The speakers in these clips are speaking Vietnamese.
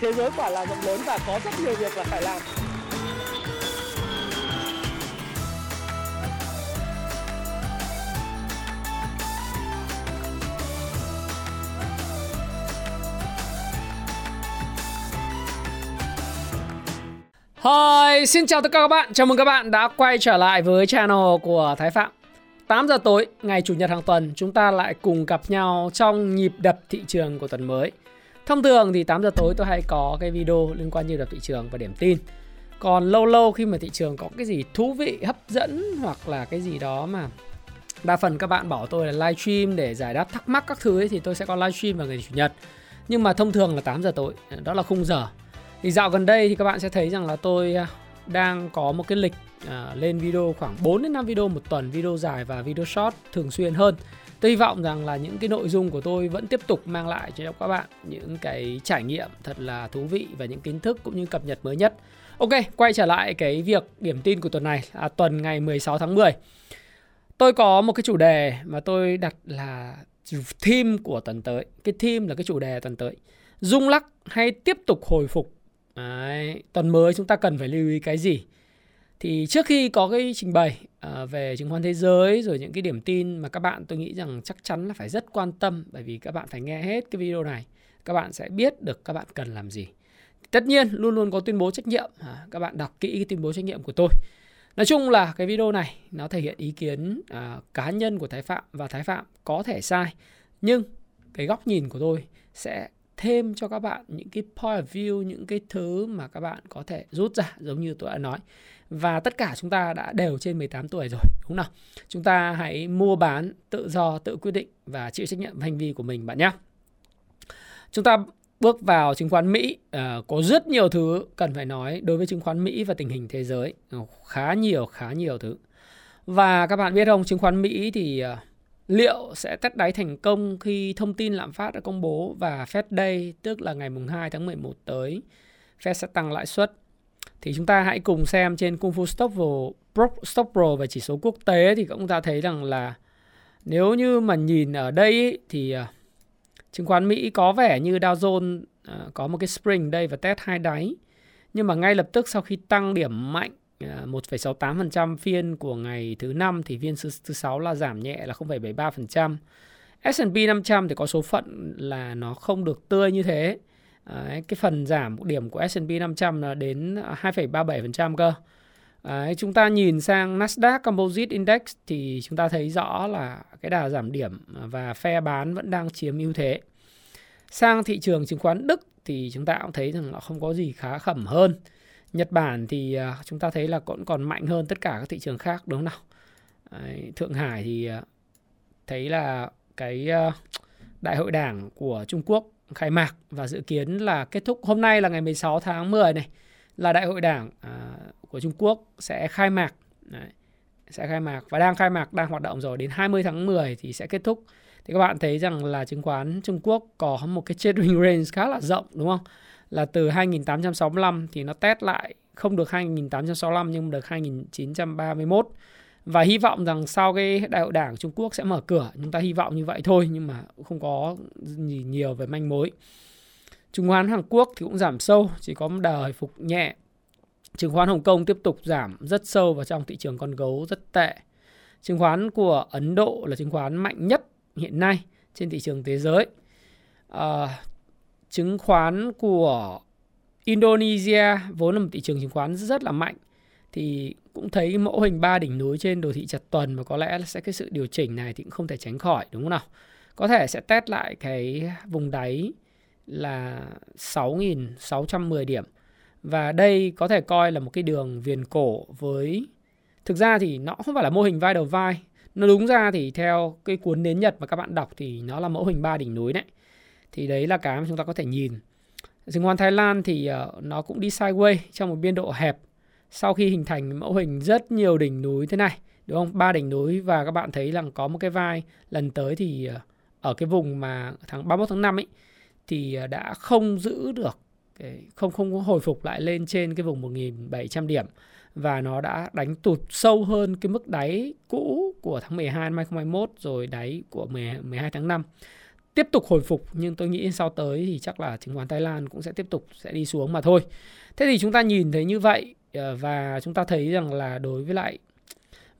thế giới quả là rộng lớn và có rất nhiều việc là phải làm Hi, xin chào tất cả các bạn. Chào mừng các bạn đã quay trở lại với channel của Thái Phạm. 8 giờ tối ngày chủ nhật hàng tuần, chúng ta lại cùng gặp nhau trong nhịp đập thị trường của tuần mới. Thông thường thì 8 giờ tối tôi hay có cái video liên quan như là thị trường và điểm tin. Còn lâu lâu khi mà thị trường có cái gì thú vị, hấp dẫn hoặc là cái gì đó mà đa phần các bạn bảo tôi là livestream để giải đáp thắc mắc các thứ ấy, thì tôi sẽ có livestream vào ngày chủ nhật. Nhưng mà thông thường là 8 giờ tối, đó là khung giờ thì dạo gần đây thì các bạn sẽ thấy rằng là tôi à, đang có một cái lịch uh, lên video khoảng 4 đến 5 video một tuần, video dài và video short thường xuyên hơn. Tôi hy vọng rằng là những cái nội dung của tôi vẫn tiếp tục mang lại cho các bạn những cái trải nghiệm thật là thú vị và những kiến thức cũng như cập nhật mới nhất. Ok, quay trở lại cái việc điểm tin của tuần này, à, tuần ngày 16 tháng 10. Tôi có một cái chủ đề mà tôi đặt là theme của tuần tới. Cái theme là cái chủ đề tuần tới. Rung lắc hay tiếp tục hồi phục Đấy, tuần mới chúng ta cần phải lưu ý cái gì? Thì trước khi có cái trình bày à, về chứng khoán thế giới rồi những cái điểm tin mà các bạn tôi nghĩ rằng chắc chắn là phải rất quan tâm bởi vì các bạn phải nghe hết cái video này, các bạn sẽ biết được các bạn cần làm gì. Tất nhiên luôn luôn có tuyên bố trách nhiệm, à, các bạn đọc kỹ cái tuyên bố trách nhiệm của tôi. Nói chung là cái video này nó thể hiện ý kiến à, cá nhân của Thái Phạm và Thái Phạm có thể sai nhưng cái góc nhìn của tôi sẽ thêm cho các bạn những cái point of view, những cái thứ mà các bạn có thể rút ra giống như tôi đã nói. Và tất cả chúng ta đã đều trên 18 tuổi rồi, đúng không nào? Chúng ta hãy mua bán tự do, tự quyết định và chịu trách nhiệm hành vi của mình bạn nhé. Chúng ta bước vào chứng khoán Mỹ uh, có rất nhiều thứ cần phải nói đối với chứng khoán Mỹ và tình hình thế giới ờ, khá nhiều khá nhiều thứ và các bạn biết không chứng khoán Mỹ thì uh, liệu sẽ test đáy thành công khi thông tin lạm phát đã công bố và Fed Day tức là ngày mùng 2 tháng 11 tới Fed sẽ tăng lãi suất thì chúng ta hãy cùng xem trên Kung Fu Stock Pro, Stock Pro và chỉ số quốc tế thì chúng ta thấy rằng là nếu như mà nhìn ở đây thì uh, chứng khoán Mỹ có vẻ như Dow Jones uh, có một cái spring đây và test hai đáy nhưng mà ngay lập tức sau khi tăng điểm mạnh à, 1,68% phiên của ngày thứ năm thì phiên thứ sáu là giảm nhẹ là 0,73%. S&P 500 thì có số phận là nó không được tươi như thế. Đấy, cái phần giảm điểm của S&P 500 là đến 2,37% cơ. Đấy, chúng ta nhìn sang Nasdaq Composite Index thì chúng ta thấy rõ là cái đà giảm điểm và phe bán vẫn đang chiếm ưu thế. Sang thị trường chứng khoán Đức thì chúng ta cũng thấy rằng là không có gì khá khẩm hơn. Nhật Bản thì à, chúng ta thấy là cũng còn mạnh hơn tất cả các thị trường khác đúng không nào? Đấy, Thượng Hải thì à, thấy là cái à, đại hội đảng của Trung Quốc khai mạc và dự kiến là kết thúc hôm nay là ngày 16 tháng 10 này là đại hội đảng à, của Trung Quốc sẽ khai mạc. Đấy, sẽ khai mạc và đang khai mạc đang hoạt động rồi. Đến 20 tháng 10 thì sẽ kết thúc. Thì các bạn thấy rằng là chứng khoán Trung Quốc có một cái trading range khá là rộng đúng không? Là từ 2865 thì nó test lại không được 2865 nhưng được 2931 và hy vọng rằng sau cái đại hội đảng Trung Quốc sẽ mở cửa chúng ta hy vọng như vậy thôi nhưng mà không có gì nhiều về manh mối. Chứng khoán Hàn Quốc thì cũng giảm sâu chỉ có một đà hồi phục nhẹ. Chứng khoán Hồng Kông tiếp tục giảm rất sâu vào trong thị trường con gấu rất tệ. Chứng khoán của Ấn Độ là chứng khoán mạnh nhất hiện nay trên thị trường thế giới. À, chứng khoán của Indonesia vốn là một thị trường chứng khoán rất là mạnh thì cũng thấy mẫu hình ba đỉnh núi trên đồ thị chặt tuần và có lẽ là sẽ cái sự điều chỉnh này thì cũng không thể tránh khỏi, đúng không nào? Có thể sẽ test lại cái vùng đáy là 6.610 điểm. Và đây có thể coi là một cái đường viền cổ với, thực ra thì nó không phải là mô hình vai đầu vai. Nó đúng ra thì theo cái cuốn nến Nhật mà các bạn đọc thì nó là mẫu hình ba đỉnh núi đấy. Thì đấy là cái mà chúng ta có thể nhìn. Chứng khoán Thái Lan thì ờ, nó cũng đi sideways trong một biên độ hẹp sau khi hình thành mẫu hình rất nhiều đỉnh núi thế này đúng không ba đỉnh núi và các bạn thấy rằng có một cái vai lần tới thì ờ, ở cái vùng mà tháng 31 tháng 5 ấy thì ờ, đã không giữ được cái, không không hồi phục lại lên trên cái vùng 1.700 điểm và nó đã đánh tụt sâu hơn cái mức đáy cũ của tháng 12 năm 2021 rồi đáy của 12 tháng 5 tiếp tục hồi phục nhưng tôi nghĩ sau tới thì chắc là chứng khoán Thái Lan cũng sẽ tiếp tục sẽ đi xuống mà thôi. Thế thì chúng ta nhìn thấy như vậy Ờ, và chúng ta thấy rằng là đối với lại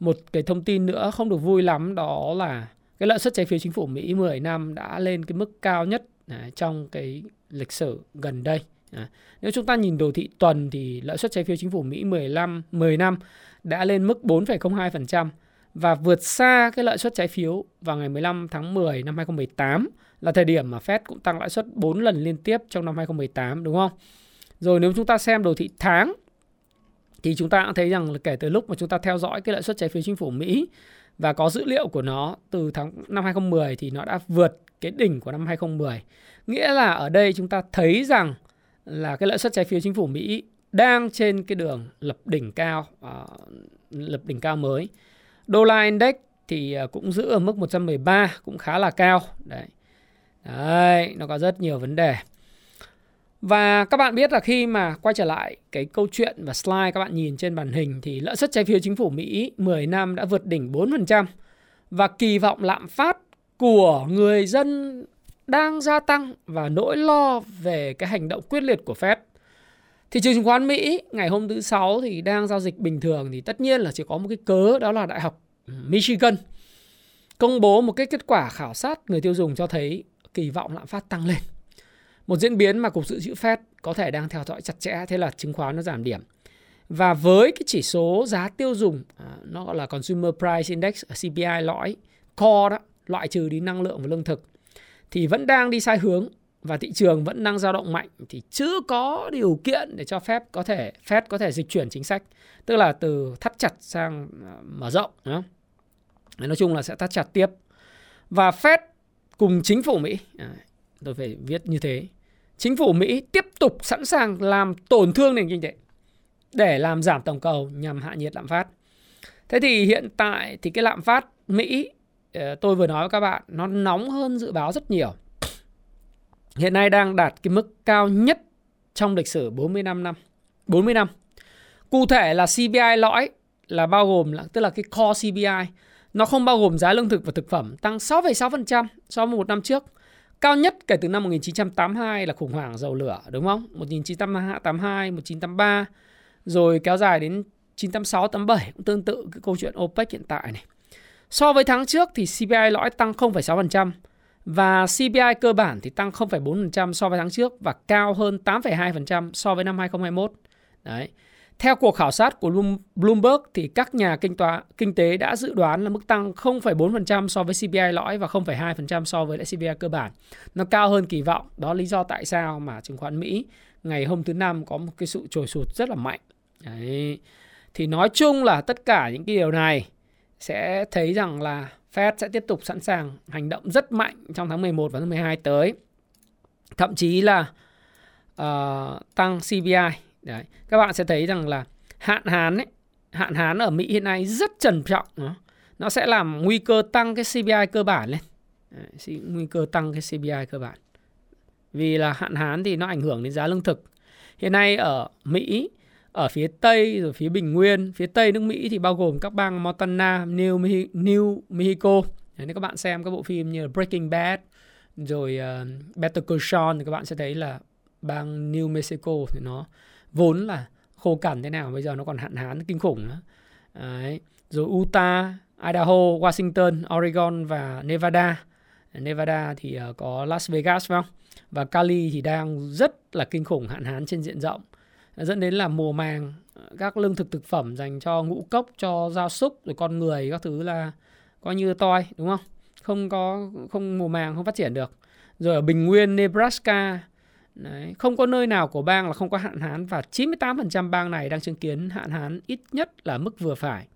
một cái thông tin nữa không được vui lắm đó là cái lợi suất trái phiếu chính phủ Mỹ 10 năm đã lên cái mức cao nhất à, trong cái lịch sử gần đây. À, nếu chúng ta nhìn đồ thị tuần thì lợi suất trái phiếu chính phủ Mỹ 15 10 năm đã lên mức 4,02% và vượt xa cái lợi suất trái phiếu vào ngày 15 tháng 10 năm 2018 là thời điểm mà Fed cũng tăng lãi suất 4 lần liên tiếp trong năm 2018 đúng không? Rồi nếu chúng ta xem đồ thị tháng thì chúng ta cũng thấy rằng là kể từ lúc mà chúng ta theo dõi cái lợi suất trái phiếu chính phủ Mỹ và có dữ liệu của nó từ tháng năm 2010 thì nó đã vượt cái đỉnh của năm 2010. Nghĩa là ở đây chúng ta thấy rằng là cái lợi suất trái phiếu chính phủ Mỹ đang trên cái đường lập đỉnh cao uh, lập đỉnh cao mới. Đô la index thì ờ, cũng giữ ở mức 113 cũng khá là cao. Đấy. Đấy, nó có rất nhiều vấn đề. Và các bạn biết là khi mà quay trở lại cái câu chuyện và slide các bạn nhìn trên màn hình thì lợi suất trái phiếu chính phủ Mỹ 10 năm đã vượt đỉnh 4% và kỳ vọng lạm phát của người dân đang gia tăng và nỗi lo về cái hành động quyết liệt của Fed. Thị trường chứng khoán Mỹ ngày hôm thứ sáu thì đang giao dịch bình thường thì tất nhiên là chỉ có một cái cớ, đó là Đại học Michigan công bố một cái kết quả khảo sát người tiêu dùng cho thấy kỳ vọng lạm phát tăng lên. Một diễn biến mà Cục Dự trữ Fed có thể đang theo dõi chặt chẽ thế là chứng khoán nó giảm điểm. Và với cái chỉ số giá tiêu dùng à, nó gọi là Consumer Price Index à, CPI lõi core đó, loại trừ đi năng lượng và lương thực thì vẫn đang đi sai hướng và thị trường vẫn đang dao động mạnh thì chưa có điều kiện để cho phép có thể Fed có thể dịch chuyển chính sách tức là từ thắt chặt sang à, mở rộng đó. nói chung là sẽ thắt chặt tiếp và Fed cùng chính phủ Mỹ tôi phải viết như thế chính phủ Mỹ tiếp tục sẵn sàng làm tổn thương nền kinh tế để làm giảm tổng cầu nhằm hạ nhiệt lạm phát thế thì hiện tại thì cái lạm phát Mỹ ờ, tôi vừa nói với các bạn nó nóng hơn dự báo rất nhiều. Hiện nay đang đạt cái mức cao nhất trong lịch sử 45 năm. 40 năm. Cụ thể là CPI lõi là bao gồm là tức là cái core CPI nó không bao gồm giá lương thực và thực phẩm tăng 6,6% so với một năm trước. Cao nhất kể từ năm 1982 là khủng hoảng dầu lửa đúng không? 1982, 1983 rồi kéo dài đến 986, 87 cũng tương tự cái câu chuyện OPEC hiện tại này. So với tháng trước thì CPI lõi tăng 0,6% và CPI cơ bản thì tăng 0,4% so với tháng trước và cao hơn 8,2% so với năm 2021. Đấy. Theo cuộc khảo sát của Bloomberg thì các nhà kinh, tòa, kinh tế đã dự đoán là mức tăng 0,4% so với CPI lõi và 0,2% so với lại CPI cơ bản. Nó cao hơn kỳ vọng. Đó lý do tại sao mà chứng khoán Mỹ ngày hôm thứ năm có một cái sự trồi sụt rất là mạnh. Đấy. Thì nói chung là tất cả những cái điều này sẽ thấy rằng là Fed sẽ tiếp tục sẵn sàng hành động rất mạnh trong tháng 11 và tháng 12 tới. Thậm chí là uh, tăng CPI. Đấy. Các bạn sẽ thấy rằng là hạn hán ấy, hạn hán ở Mỹ hiện nay rất trầm trọng. Nó, nó sẽ làm nguy cơ tăng cái CPI cơ bản lên. Đấy, nguy cơ tăng cái CPI cơ bản. Vì là hạn hán thì nó ảnh hưởng đến giá lương thực. Hiện nay ở Mỹ ở phía Tây rồi phía Bình Nguyên, phía Tây nước Mỹ thì bao gồm các bang Montana, New, New Mexico. Nếu các bạn xem các bộ phim như Breaking Bad rồi uh, Better Call Saul thì các bạn sẽ thấy là bang New Mexico thì nó vốn là khô cằn thế nào bây giờ nó còn hạn hán kinh khủng nữa. Đấy. Rồi Utah, Idaho, Washington, Oregon và Nevada. Nevada thì ờ, có Las Vegas phải không? Và Cali thì đang rất là kinh khủng hạn hán trên diện rộng dẫn đến là mùa màng các lương thực thực phẩm dành cho ngũ cốc cho gia súc rồi con người các thứ là coi như toi đúng không không có không mùa màng không phát triển được rồi ở bình nguyên Nebraska Đấy, không có nơi nào của bang là không có hạn hán và 98% bang này đang chứng kiến hạn hán ít nhất là mức vừa phải.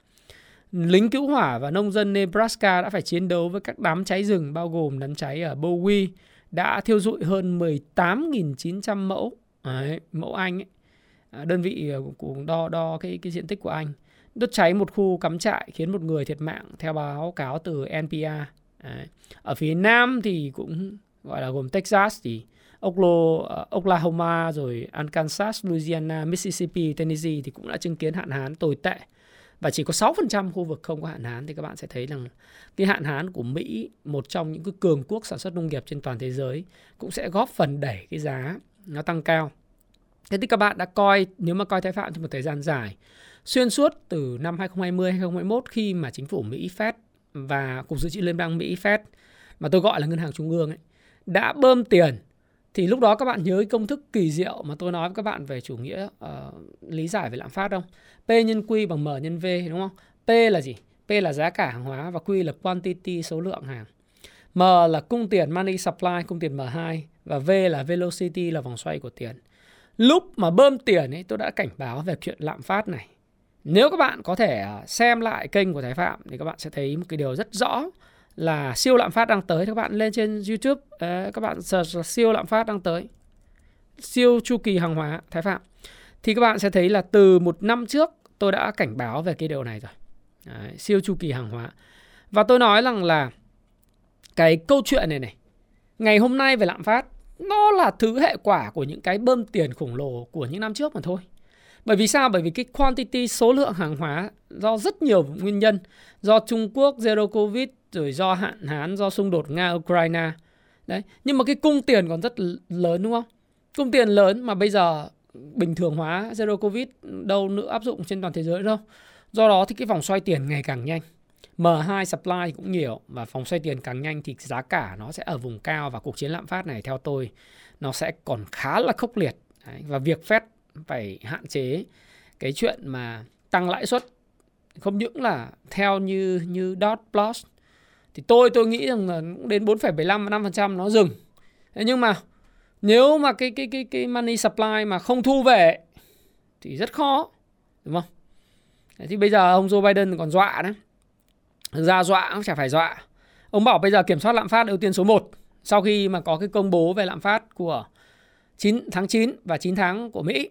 Lính cứu hỏa và nông dân Nebraska đã phải chiến đấu với các đám cháy rừng bao gồm đám cháy ở Bowie đã thiêu dụi hơn 18.900 mẫu Đấy, mẫu Anh ấy. À, đơn vị cũng của đo đo cái cái diện tích của Anh đốt cháy một khu cắm trại khiến một người thiệt mạng theo báo cáo từ NPR. Đấy. Ở phía Nam thì cũng gọi là gồm Texas thì À, Oklahoma rồi Arkansas, Louisiana, Mississippi, Tennessee thì cũng đã chứng kiến hạn hán tồi tệ và chỉ có 6% khu vực không có hạn hán thì các bạn sẽ thấy rằng cái hạn hán của Mỹ một trong những cái cường quốc sản xuất nông nghiệp trên toàn thế giới cũng sẽ góp phần đẩy cái giá nó tăng cao. Thế thì các bạn đã coi nếu mà coi Thái Phạm trong một thời gian dài xuyên suốt từ năm 2020 2021 khi mà chính phủ Mỹ Fed và cục dự trữ liên bang Mỹ Fed mà tôi gọi là ngân hàng trung ương ấy đã bơm tiền thì lúc đó các bạn nhớ công thức kỳ diệu mà tôi nói với các bạn về chủ nghĩa uh, lý giải về lạm phát không? P nhân Q bằng M nhân V đúng không? P là gì? P là giá cả hàng hóa và Q là quantity số lượng hàng. M là cung tiền money supply, cung tiền M2 và V là velocity là vòng xoay của tiền. Lúc mà bơm tiền ấy tôi đã cảnh báo về chuyện lạm phát này. Nếu các bạn có thể ờ, xem lại kênh của Thái Phạm thì các bạn sẽ thấy một cái điều rất rõ là siêu lạm phát đang tới các bạn. Lên trên YouTube đấy, các bạn search là siêu lạm phát đang tới. Siêu chu kỳ hàng hóa Thái Phạm. Thì các bạn sẽ thấy là từ một năm trước tôi đã cảnh báo về cái điều này rồi. Đấy, siêu chu kỳ hàng hóa. Và tôi nói rằng là cái câu chuyện này này ngày hôm nay về lạm phát nó là thứ hệ quả của những cái bơm tiền khổng lồ của những năm trước mà thôi. Bởi vì sao? Bởi vì cái quantity số lượng hàng hóa do rất nhiều nguyên nhân, do Trung Quốc zero covid rồi do hạn hán, do xung đột Nga Ukraine. Đấy, nhưng mà cái cung tiền còn rất lớn đúng không? Cung tiền lớn mà bây giờ bình thường hóa zero covid đâu nữa áp dụng trên toàn thế giới đâu. Do đó thì cái vòng xoay tiền ngày càng nhanh. M2 supply cũng nhiều và vòng xoay tiền càng nhanh thì giá cả nó sẽ ở vùng cao và cuộc chiến lạm phát này theo tôi nó sẽ còn khá là khốc liệt. Đấy, và việc Fed phải hạn chế cái chuyện mà tăng lãi suất không những là theo như như dot plus thì tôi tôi nghĩ rằng là cũng đến 4,75 5% nó dừng. Thế nhưng mà nếu mà cái cái cái cái money supply mà không thu về thì rất khó, đúng không? Thế thì bây giờ ông Joe Biden còn dọa đấy. Thực ra dọa cũng chả phải dọa. Ông bảo bây giờ kiểm soát lạm phát ưu tiên số 1 sau khi mà có cái công bố về lạm phát của 9 tháng 9 và 9 tháng của Mỹ.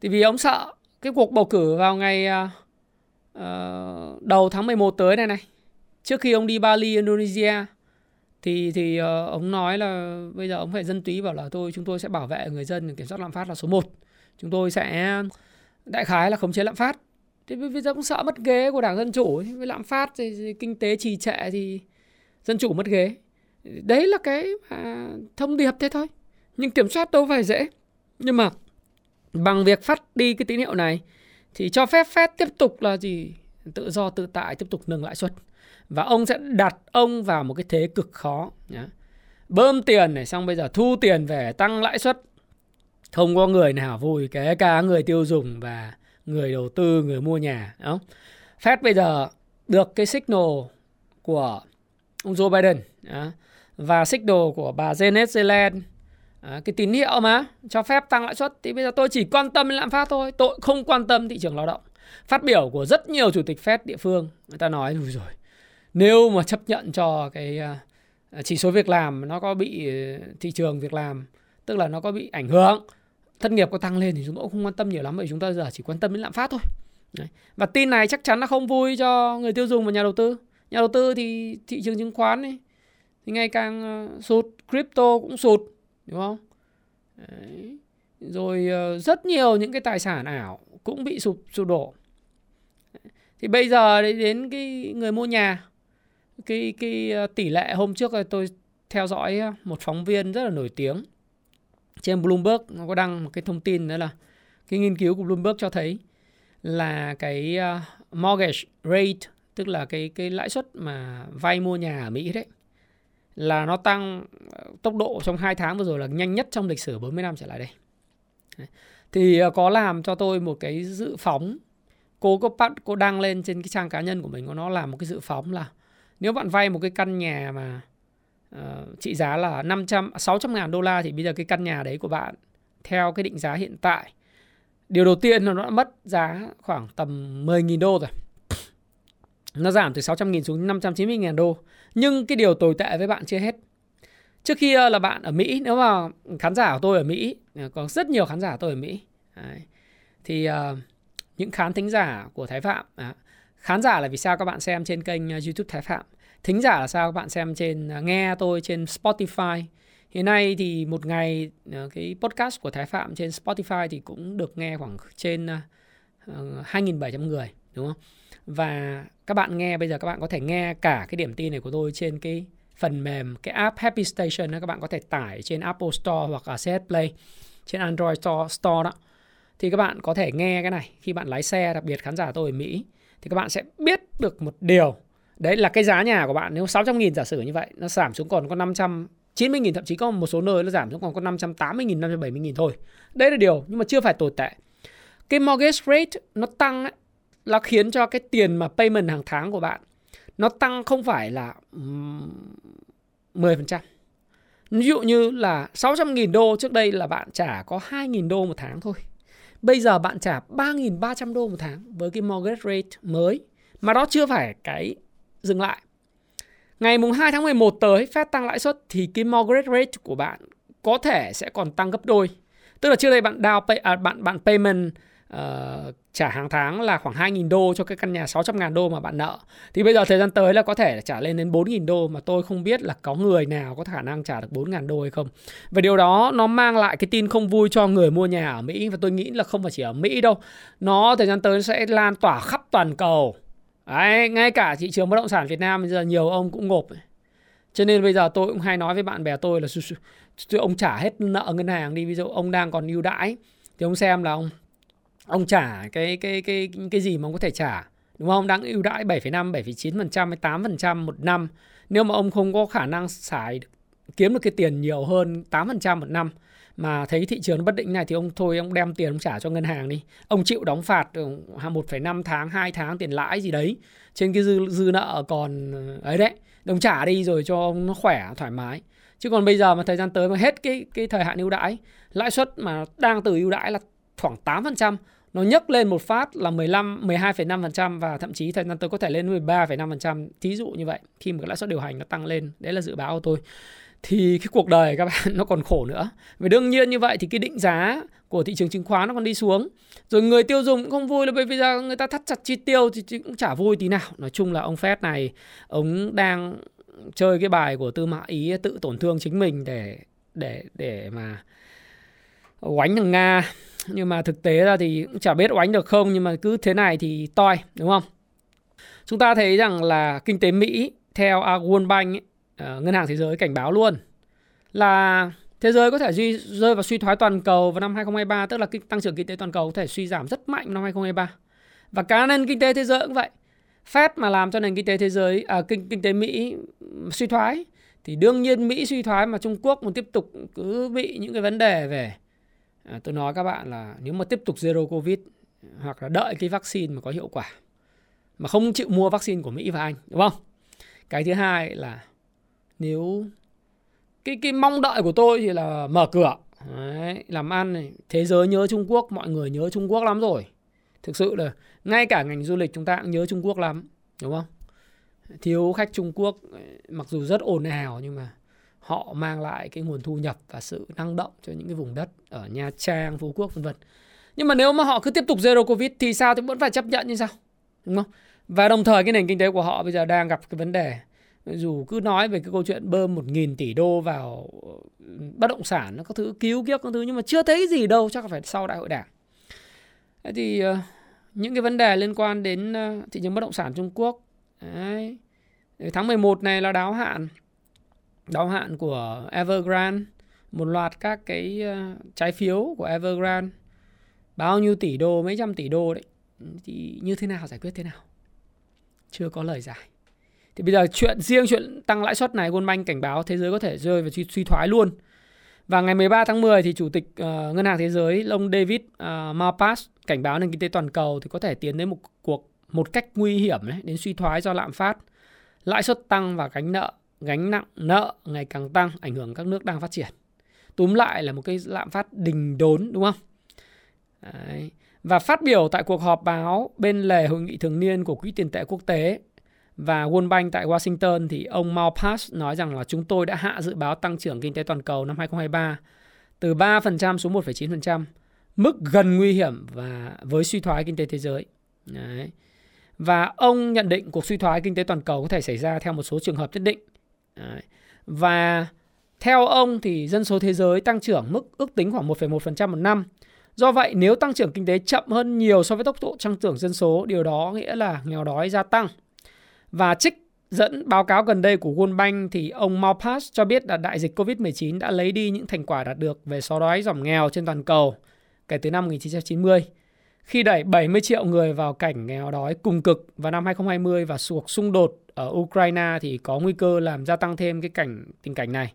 Thì vì ông sợ cái cuộc bầu cử vào ngày uh, đầu tháng 11 tới này này trước khi ông đi Bali Indonesia thì thì uh, ông nói là bây giờ ông phải dân túy bảo là tôi chúng tôi sẽ bảo vệ người dân kiểm soát lạm phát là số 1 chúng tôi sẽ đại khái là khống chế lạm phát. Thế bây giờ cũng sợ mất ghế của đảng dân chủ với lạm phát thì, thì kinh tế trì trệ thì dân chủ mất ghế. Đấy là cái mà thông điệp thế thôi. Nhưng kiểm soát đâu phải dễ. Nhưng mà bằng việc phát đi cái tín hiệu này thì cho phép Fed tiếp tục là gì? Tự do tự tại tiếp tục nâng lãi suất và ông sẽ đặt ông vào một cái thế cực khó nhá. bơm tiền này xong bây giờ thu tiền về tăng lãi suất. Không có người nào vui kể cả người tiêu dùng và người đầu tư người mua nhà đúng không? Fed bây giờ được cái signal của ông Joe Biden đó, và signal của bà Janet Yellen cái tín hiệu mà cho phép tăng lãi suất. Thì bây giờ tôi chỉ quan tâm lạm phát thôi tôi không quan tâm thị trường lao động. Phát biểu của rất nhiều chủ tịch Fed địa phương người ta nói rồi rồi nếu mà chấp nhận cho cái à, à, chỉ số việc làm nó có bị ờ, thị trường việc làm tức là nó có bị ảnh hưởng thất nghiệp có tăng lên thì chúng tôi cũng không quan tâm nhiều lắm bởi chúng ta giờ chỉ quan tâm đến lạm phát thôi. Đấy. và tin này chắc chắn là không vui cho người tiêu dùng và nhà đầu tư. Nhà đầu tư thì thị trường chứng khoán ấy, thì ngày càng ờ, sụt crypto cũng sụt đúng không? Đấy. rồi ờ, rất nhiều những cái tài sản ảo cũng bị sụp sụp đổ. Thì bây giờ đến cái người mua nhà cái cái ờ, tỷ lệ hôm trước tôi theo dõi một phóng viên rất là nổi tiếng trên Bloomberg, nó có đăng một cái thông tin đó là cái nghiên cứu của Bloomberg cho thấy là cái ờ, mortgage rate, tức là cái cái lãi suất mà vay mua nhà ở Mỹ đấy, là nó tăng ờ, tốc độ trong 2 tháng vừa rồi là nhanh nhất trong lịch sử 40 năm trở lại đây. Thì có làm cho tôi một cái dự phóng, cô có bắt, cô đăng lên trên cái trang cá nhân của mình của nó làm một cái dự phóng là nếu bạn vay một cái căn nhà mà uh, trị giá là 500 600 ngàn đô la thì bây giờ cái căn nhà đấy của bạn theo cái định giá hiện tại điều đầu tiên là nó đã mất giá khoảng tầm 10.000 đô rồi. Nó giảm từ 600.000 xuống 590.000 đô. Nhưng cái điều tồi tệ với bạn chưa hết. Trước kia là bạn ở Mỹ nếu mà khán giả của tôi ở Mỹ ờ, có rất nhiều khán giả của tôi ở Mỹ. Đấy, thì uh, những khán thính giả của Thái Phạm à, khán giả là vì sao các bạn xem trên kênh ờ, YouTube Thái Phạm. Thính giả là sao các bạn xem trên ờ, nghe tôi trên Spotify. Hiện nay thì một ngày ờ, cái podcast của Thái Phạm trên Spotify thì cũng được nghe khoảng trên 2.700 người đúng không? Và các bạn nghe bây giờ các bạn có thể nghe cả cái điểm tin này của tôi trên cái phần mềm cái app Happy Station đó các bạn có thể tải trên Apple Store hoặc là CH Play trên Android Store, Store đó. Thì các bạn có thể nghe cái này khi bạn lái xe đặc biệt khán giả tôi ở Mỹ thì các bạn sẽ biết được một điều đấy là cái giá nhà của bạn nếu 600 000 giả sử như vậy nó giảm xuống còn có 500 90 000 thậm chí có một số nơi nó giảm xuống còn có 580 000 570 000 thôi đấy là điều nhưng mà chưa phải tồi tệ cái mortgage rate nó tăng ấy, là khiến cho cái tiền mà payment hàng tháng của bạn nó tăng không phải là 10%. Ví dụ như là 600.000 đô trước đây là bạn trả có 2.000 đô một tháng thôi. Bây giờ bạn trả 3.300 đô một tháng với cái mortgage rate mới. Mà đó chưa phải cái dừng lại. Ngày mùng 2 tháng 11 tới Fed tăng lãi suất thì cái mortgage rate của bạn có thể sẽ còn tăng gấp đôi. Tức là trước đây bạn down pay, à, bạn bạn payment uh, trả hàng tháng là khoảng 2.000 đô cho cái căn nhà 600.000 đô mà bạn nợ. Thì bây giờ thời gian tới là có thể trả lên đến 4.000 đô mà tôi không biết là có người nào có khả năng trả được 4.000 đô hay không. Và điều đó nó mang lại cái tin không vui cho người mua nhà ở Mỹ và tôi nghĩ là không phải chỉ ở Mỹ đâu. Nó thời gian tới sẽ lan tỏa khắp toàn cầu. Đấy, ngay cả thị trường bất động sản Việt Nam bây giờ nhiều ông cũng ngộp. Cho nên bây giờ tôi cũng hay nói với bạn bè tôi là ông trả hết nợ ngân hàng đi. Ví dụ ông đang còn ưu đãi thì ông xem là ông ông trả cái cái cái cái gì mà ông có thể trả đúng không? Đang ưu đãi 7,5 7,9% hay 8% một năm. Nếu mà ông không có khả năng xài kiếm được cái tiền nhiều hơn 8% một năm mà thấy thị trường bất định này thì ông thôi ông đem tiền ông trả cho ngân hàng đi. Ông chịu đóng phạt ừ, 1,5 tháng 2 tháng tiền lãi gì đấy trên cái dư dư nợ còn ấy đấy. Ông trả đi rồi cho ông nó khỏe thoải mái. Chứ còn bây giờ mà thời gian tới mà hết cái cái thời hạn ưu đãi lãi suất mà đang từ ưu đãi là khoảng 8% nó nhấc lên một phát là 15 12,5% và thậm chí thời gian tới có thể lên 13,5%, thí dụ như vậy. Khi mà cái lãi suất điều hành nó tăng lên, đấy là dự báo của tôi. Thì cái cuộc đời các bạn nó còn khổ nữa. Vì đương nhiên như vậy thì cái định giá của thị trường chứng khoán nó còn đi xuống. Rồi người tiêu dùng cũng không vui là bởi vì giờ người ta thắt chặt chi tiêu thì cũng chả vui tí nào. Nói chung là ông Fed này ông đang chơi cái bài của Tư Mã Ý tự tổn thương chính mình để để để mà oánh thằng Nga nhưng mà thực tế ra thì cũng chả biết oánh được không nhưng mà cứ thế này thì toi đúng không? Chúng ta thấy rằng là kinh tế Mỹ theo World Bank ấy, ờ, ngân hàng thế giới cảnh báo luôn là thế giới có thể duy, rơi vào suy thoái toàn cầu vào năm 2023 tức là tăng trưởng kinh tế toàn cầu có thể suy giảm rất mạnh năm 2023 và cá nền kinh tế thế giới cũng vậy. Fed mà làm cho nền kinh tế thế giới à, kinh kinh tế Mỹ suy thoái thì đương nhiên Mỹ suy thoái mà Trung Quốc muốn tiếp tục cứ bị những cái vấn đề về à, tôi nói các bạn là nếu mà tiếp tục zero covid hoặc là đợi cái vaccine mà có hiệu quả mà không chịu mua vaccine của Mỹ và Anh đúng không? Cái thứ hai là nếu cái cái mong đợi của tôi thì là mở cửa. Đấy, làm ăn này thế giới nhớ Trung Quốc mọi người nhớ Trung Quốc lắm rồi. Thực sự là ngay cả ngành du lịch chúng ta cũng nhớ Trung Quốc lắm đúng không? Thiếu khách Trung Quốc mặc dù rất ồn ào nhưng mà họ mang lại cái nguồn thu nhập và sự năng động cho những cái vùng đất ở Nha Trang, Phú Quốc vân vân. Nhưng mà nếu mà họ cứ tiếp tục zero covid thì sao thì vẫn phải chấp nhận như sao? Đúng không? Và đồng thời cái nền kinh tế của họ bây giờ đang gặp cái vấn đề dù cứ nói về cái câu chuyện bơm một nghìn tỷ đô vào uh, bất động sản nó có thứ cứu kiếp các thứ nhưng mà chưa thấy gì đâu chắc là phải sau đại hội đảng. Thế thì ờ, những cái vấn đề liên quan đến ờ, thị trường bất động sản Trung Quốc đấy, tháng 11 này là đáo hạn đáo hạn của Evergrande, một loạt các cái ờ, trái phiếu của Evergrande bao nhiêu tỷ đô, mấy trăm tỷ đô đấy thì như thế nào giải quyết thế nào? Chưa có lời giải. Thì bây giờ chuyện riêng chuyện tăng lãi suất này Goldman cảnh báo thế giới có thể rơi vào suy, suy thoái luôn. Và ngày 13 tháng 10 thì chủ tịch uh, ngân hàng thế giới ông David uh, Malpass cảnh báo nền kinh tế toàn cầu thì có thể tiến đến một cuộc một cách nguy hiểm đấy, đến suy thoái do lạm phát, lãi suất tăng và gánh nợ gánh nặng nợ ngày càng tăng ảnh hưởng các nước đang phát triển túm lại là một cái lạm phát đình đốn đúng không Đấy. và phát biểu tại cuộc họp báo bên lề hội nghị thường niên của quỹ tiền tệ quốc tế và World Bank tại Washington thì ông Malpass nói rằng là chúng tôi đã hạ dự báo tăng trưởng kinh tế toàn cầu năm 2023 từ 3% xuống 1,9%, mức gần nguy hiểm và với suy thoái kinh tế thế giới. Đấy. Và ông nhận định cuộc suy thoái kinh tế toàn cầu có thể xảy ra theo một số trường hợp nhất định Đấy. Và theo ông thì dân số thế giới tăng trưởng mức ước tính khoảng 1,1% một năm. Do vậy, nếu tăng trưởng kinh tế chậm hơn nhiều so với tốc độ tăng trưởng dân số, điều đó nghĩa là nghèo đói gia tăng. Và trích dẫn báo cáo gần đây của World Bank thì ông Malpass cho biết là đại dịch COVID-19 đã lấy đi những thành quả đạt được về xóa đói giảm nghèo trên toàn cầu kể từ năm 1990 khi đẩy 70 triệu người vào cảnh nghèo đói cùng cực vào năm 2020 và cuộc xung đột ở Ukraine thì có nguy cơ làm gia tăng thêm cái cảnh tình cảnh này.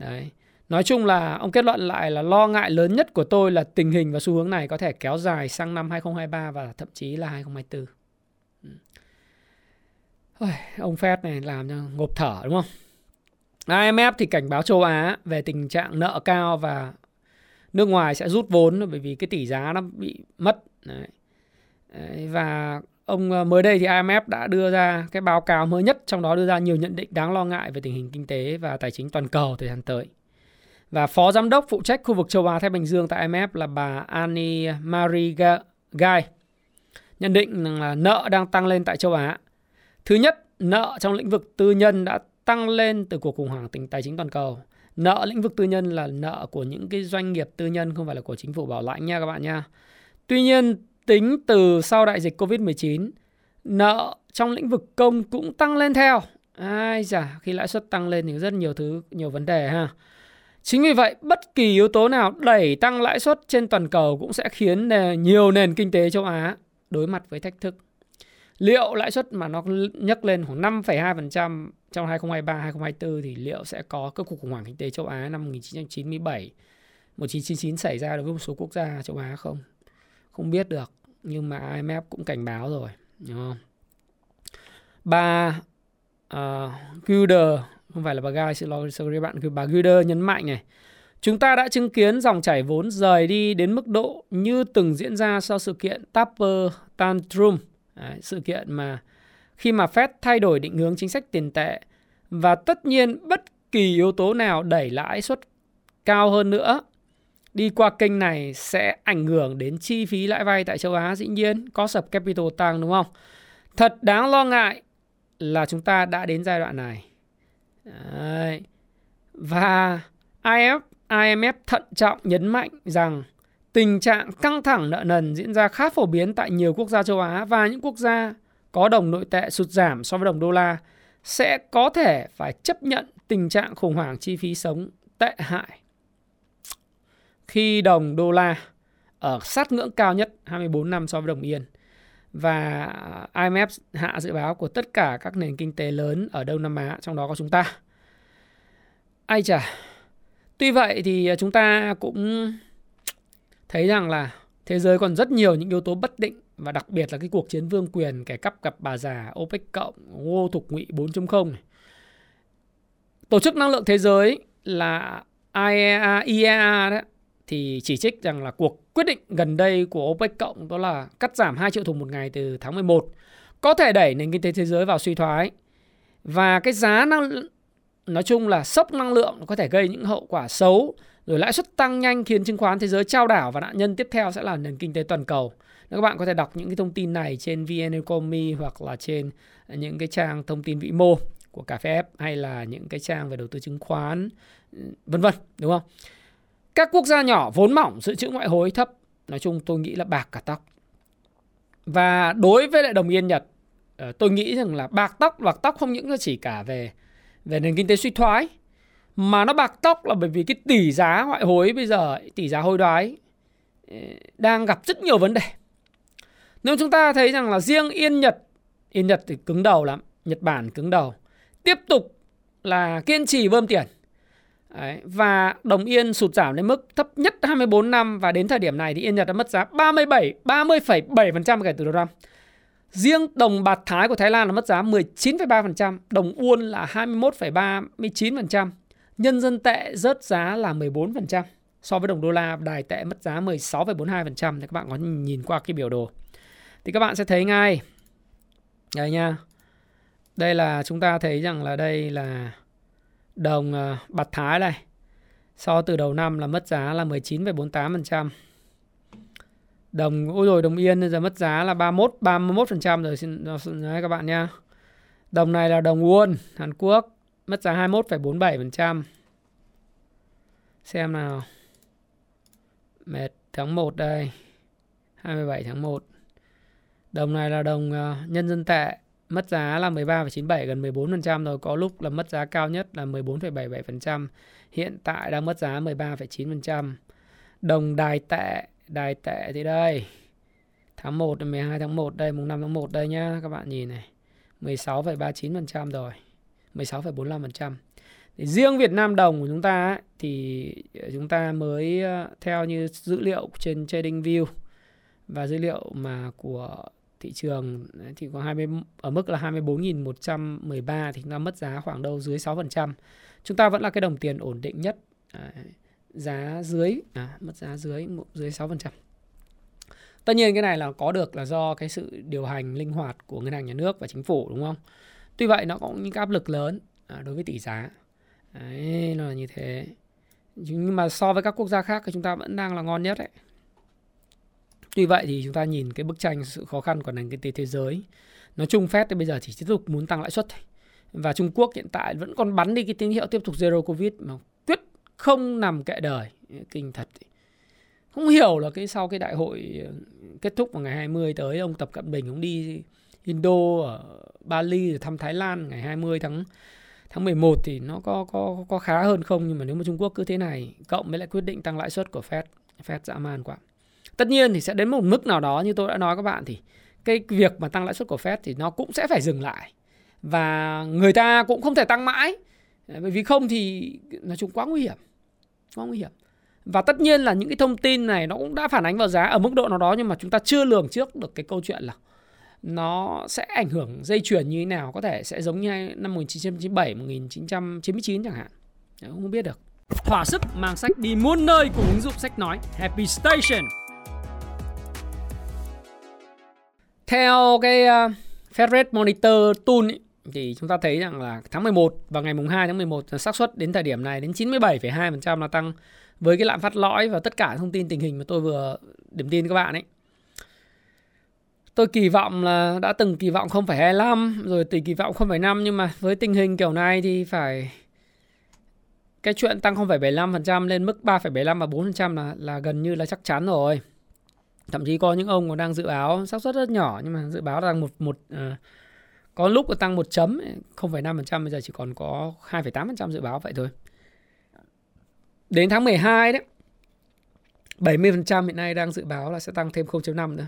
Đấy. Nói chung là ông kết luận lại là lo ngại lớn nhất của tôi là tình hình và xu hướng này có thể kéo dài sang năm 2023 và thậm chí là 2024. Ừ. Ôi, ông Fed này làm cho ngộp thở đúng không? IMF thì cảnh báo châu Á về tình trạng nợ cao và nước ngoài sẽ rút vốn bởi vì cái tỷ giá nó bị mất. Đấy. Đấy, và ông ờ, mới đây thì IMF đã đưa ra cái báo cáo mới nhất trong đó đưa ra nhiều nhận định đáng lo ngại về tình hình kinh tế và tài chính toàn cầu thời gian tới. Và phó giám đốc phụ trách khu vực châu Á Thái Bình Dương tại IMF là bà Annie Marie Guy nhận định rằng là nợ đang tăng lên tại châu Á Thứ nhất, nợ trong lĩnh vực tư nhân đã tăng lên từ cuộc khủng hoảng tình tài chính toàn cầu. Nợ lĩnh vực tư nhân là nợ của những cái doanh nghiệp tư nhân không phải là của chính phủ bảo lãnh nha các bạn nha. Tuy nhiên, tính từ sau đại dịch Covid-19, nợ trong lĩnh vực công cũng tăng lên theo. Ai chả, khi lãi suất tăng lên thì rất nhiều thứ, nhiều vấn đề ha. Chính vì vậy, bất kỳ yếu tố nào đẩy tăng lãi suất trên toàn cầu cũng sẽ khiến nhiều nền kinh tế châu Á đối mặt với thách thức liệu lãi suất mà nó nhấc lên khoảng 5,2% trong 2023 2024 thì liệu sẽ có các cuộc khủng hoảng kinh tế châu Á năm 1997 1999 xảy ra đối với một số quốc gia châu Á không? Không biết được, nhưng mà IMF cũng cảnh báo rồi, đúng không? Bà uh, Guder, không phải là bà Guy, xin lỗi các bạn, bà Guder nhấn mạnh này. Chúng ta đã chứng kiến dòng chảy vốn rời đi đến mức độ như từng diễn ra sau sự kiện Tapper Tantrum – Đấy, sự kiện mà khi mà Fed thay đổi định hướng chính sách tiền tệ và tất nhiên bất kỳ yếu tố nào đẩy lãi suất cao hơn nữa đi qua kênh này sẽ ảnh hưởng đến chi phí lãi vay tại châu Á dĩ nhiên có sập capital tăng đúng không? Thật đáng lo ngại là chúng ta đã đến giai đoạn này. Đấy. Và IF, IMF thận trọng nhấn mạnh rằng Tình trạng căng thẳng nợ nần diễn ra khá phổ biến tại nhiều quốc gia châu Á và những quốc gia có đồng nội tệ sụt giảm so với đồng đô la sẽ có thể phải chấp nhận tình trạng khủng hoảng chi phí sống tệ hại. Khi đồng đô la ở sát ngưỡng cao nhất 24 năm so với đồng yên và à, IMF hạ dự báo của tất cả các nền kinh tế lớn ở Đông Nam Á, trong đó có chúng ta. Ai chà, tuy vậy thì chúng ta cũng thấy rằng là thế giới còn rất nhiều những yếu tố bất định và đặc biệt là cái cuộc chiến vương quyền kẻ cắp gặp bà già OPEC cộng ngô thục ngụy 4.0 này. Tổ chức năng lượng thế giới là IEA, IEA đấy thì chỉ trích rằng là cuộc quyết định gần đây của OPEC cộng đó là cắt giảm 2 triệu thùng một ngày từ tháng 11 có thể đẩy nền kinh tế thế giới vào suy thoái và cái giá năng, nói chung là sốc năng lượng có thể gây những hậu quả xấu, rồi lãi suất tăng nhanh khiến chứng khoán thế giới trao đảo và nạn nhân tiếp theo sẽ là nền kinh tế toàn cầu. Nếu các bạn có thể đọc những cái thông tin này trên VN Economy hoặc là trên những cái trang thông tin vĩ mô của cà phê F hay là những cái trang về đầu tư chứng khoán ừ, vân vân, đúng không? Các quốc gia nhỏ vốn mỏng dự trữ ngoại hối thấp, nói chung tôi nghĩ là bạc cả tóc. Và đối với lại đồng yên Nhật, ờ, tôi nghĩ rằng là bạc tóc, bạc tóc không những là chỉ cả về về nền kinh tế suy thoái mà nó bạc tóc là bởi vì cái tỷ giá ngoại hối bây giờ tỷ giá hối đoái ờ, đang gặp rất nhiều vấn đề. Nếu chúng ta thấy rằng là riêng yên nhật yên nhật thì cứng đầu lắm nhật bản cứng đầu. Tiếp tục là kiên trì bơm tiền. Đấy, và đồng yên sụt giảm đến mức thấp nhất 24 năm và đến thời điểm này thì Yên Nhật đã mất giá 37 30,7% kể từ đầu năm. Riêng đồng bạc Thái của Thái Lan là mất giá 19,3%, đồng won là 21,39%, Nhân dân tệ rớt giá là 14% so với đồng đô la, đài tệ mất giá 16,42% thì các bạn có nhìn qua cái biểu đồ. Thì các bạn sẽ thấy ngay. Đây nha. Đây là chúng ta thấy rằng là đây là đồng à, bạc Thái này. So từ đầu năm là mất giá là 19,48%. Đồng ôi rồi đồng yên giờ mất giá là 31 31% rồi xin nói các bạn nha. Đồng này là đồng won Hàn Quốc mất giá 21,47%. Xem nào. Mệt. tháng 1 đây 27 tháng 1 Đồng này là đồng à, nhân dân tệ Mất giá là 13,97 gần 14% rồi. Có lúc là mất giá cao nhất là 14,77% Hiện tại đang mất giá 13,9% Đồng đài tệ Đài tệ thì đây. Tháng 1 12 tháng 1 đây Mùng 5 tháng 1 đây nhá Các bạn nhìn này. 16,39% rồi 16,45% thì riêng Việt Nam đồng của chúng ta ấy, thì chúng ta mới ờ, theo như dữ liệu trên Trading View và dữ liệu mà của thị trường thì có 20 ở mức là 24.113 thì chúng ta mất giá khoảng đâu dưới 6%. Chúng ta vẫn là cái đồng tiền ổn định nhất. À, giá dưới à, mất giá dưới dưới 6%. Tất nhiên cái này là có được là do cái sự điều hành linh hoạt của ngân hàng nhà nước và chính phủ đúng không? Tuy vậy nó cũng những áp lực lớn à, đối với tỷ giá. Đấy là như thế. Nhưng mà so với các quốc gia khác thì chúng ta vẫn đang là ngon nhất đấy. Tuy vậy thì chúng ta nhìn cái bức tranh sự khó khăn của nền kinh tế thế giới. Nói chung Fed thì bây giờ chỉ tiếp tục muốn tăng lãi suất thôi. Và Trung Quốc hiện tại vẫn còn bắn đi cái tín hiệu tiếp tục zero covid mà quyết không nằm kệ đời. Kinh thật. Không hiểu là cái sau cái đại hội ờ, kết thúc vào ngày 20 tới, ông Tập Cận Bình ông đi Indo, ở Bali, rồi thăm Thái Lan ngày 20 tháng tháng 11 thì nó có có có khá hơn không nhưng mà nếu mà Trung Quốc cứ thế này, cộng với lại quyết định tăng lãi suất của Fed Fed dã man quá tất nhiên thì sẽ đến một mức nào đó như tôi đã nói các bạn thì cái việc mà tăng lãi suất của Fed thì nó cũng sẽ phải dừng lại. Và người ta cũng không thể tăng mãi. Bởi vì không thì nói chung quá nguy hiểm, quá nguy hiểm. Và tất nhiên là những cái thông tin này nó cũng đã phản ánh vào giá ở mức độ nào đó nhưng mà chúng ta chưa lường trước được cái câu chuyện là nó sẽ ảnh hưởng dây chuyền như thế nào, có thể sẽ giống như năm 1997 1999 chẳng hạn. Không biết được. Thỏa sức mang sách đi muôn nơi cùng ứng dụng sách nói. Happy Station. Theo cái uh, Fed Rate Monitor Tool ý, thì chúng ta thấy rằng là tháng 11 và ngày mùng 2 tháng 11 xác suất đến thời điểm này đến 97,2% là tăng với cái lạm phát lõi và tất cả thông tin tình hình mà tôi vừa điểm tin các bạn ấy tôi kỳ vọng là đã từng kỳ vọng 0,25 rồi từ kỳ vọng 0,5 nhưng mà với tình hình kiểu này thì phải cái chuyện tăng 0,75% lên mức 3,75 và 4% là là gần như là chắc chắn rồi. Thậm chí có những ông còn đang dự báo xác suất rất nhỏ nhưng mà dự báo rằng một một uh, có lúc là tăng một chấm 0,5% bây giờ chỉ còn có 2,8% dự báo vậy thôi. Đến tháng 12 đấy 70% hiện nay đang dự báo là sẽ tăng thêm 0,5 nữa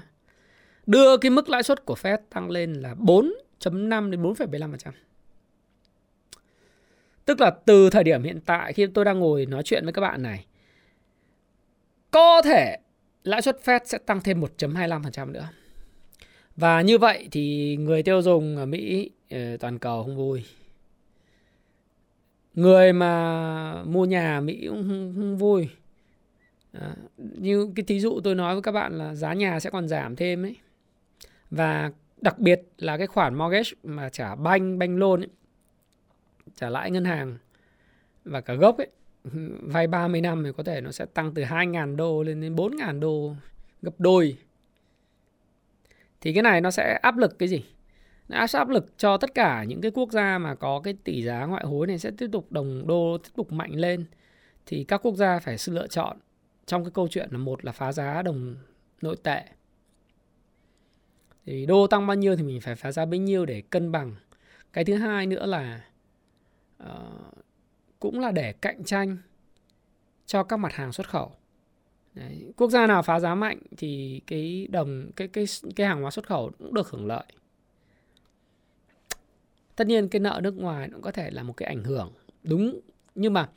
đưa cái mức lãi suất của Fed tăng lên là 4.5 đến 4,75%. Tức là từ thời điểm hiện tại khi tôi đang ngồi nói chuyện với các bạn này, có thể lãi suất Fed sẽ tăng thêm 1.25% nữa. Và như vậy thì người tiêu dùng ở Mỹ ờ, toàn cầu không vui. Người mà mua nhà Mỹ cũng không, không vui. À, như cái thí dụ tôi nói với các bạn là giá nhà sẽ còn giảm thêm ấy và đặc biệt là cái khoản mortgage mà trả banh banh loan ấy, trả lãi ngân hàng và cả gốc ấy vay 30 năm thì có thể nó sẽ tăng từ 2.000 đô lên đến 4.000 đô gấp đôi. Thì cái này nó sẽ áp lực cái gì? Nó sẽ áp lực cho tất cả những cái quốc gia mà có cái tỷ giá ngoại hối này sẽ tiếp tục đồng đô tiếp tục mạnh lên. Thì các quốc gia phải sự lựa chọn. Trong cái câu chuyện là một là phá giá đồng nội tệ. Thì đô tăng bao nhiêu thì mình phải phá giá bấy nhiêu để cân bằng. Cái thứ hai nữa là uh, cũng là để cạnh tranh cho các mặt hàng xuất khẩu. Đấy. quốc gia nào phá giá mạnh thì cái đồng cái cái cái hàng hóa xuất khẩu cũng được hưởng lợi. Tất nhiên cái nợ nước ngoài cũng có thể là một cái ảnh hưởng đúng nhưng mà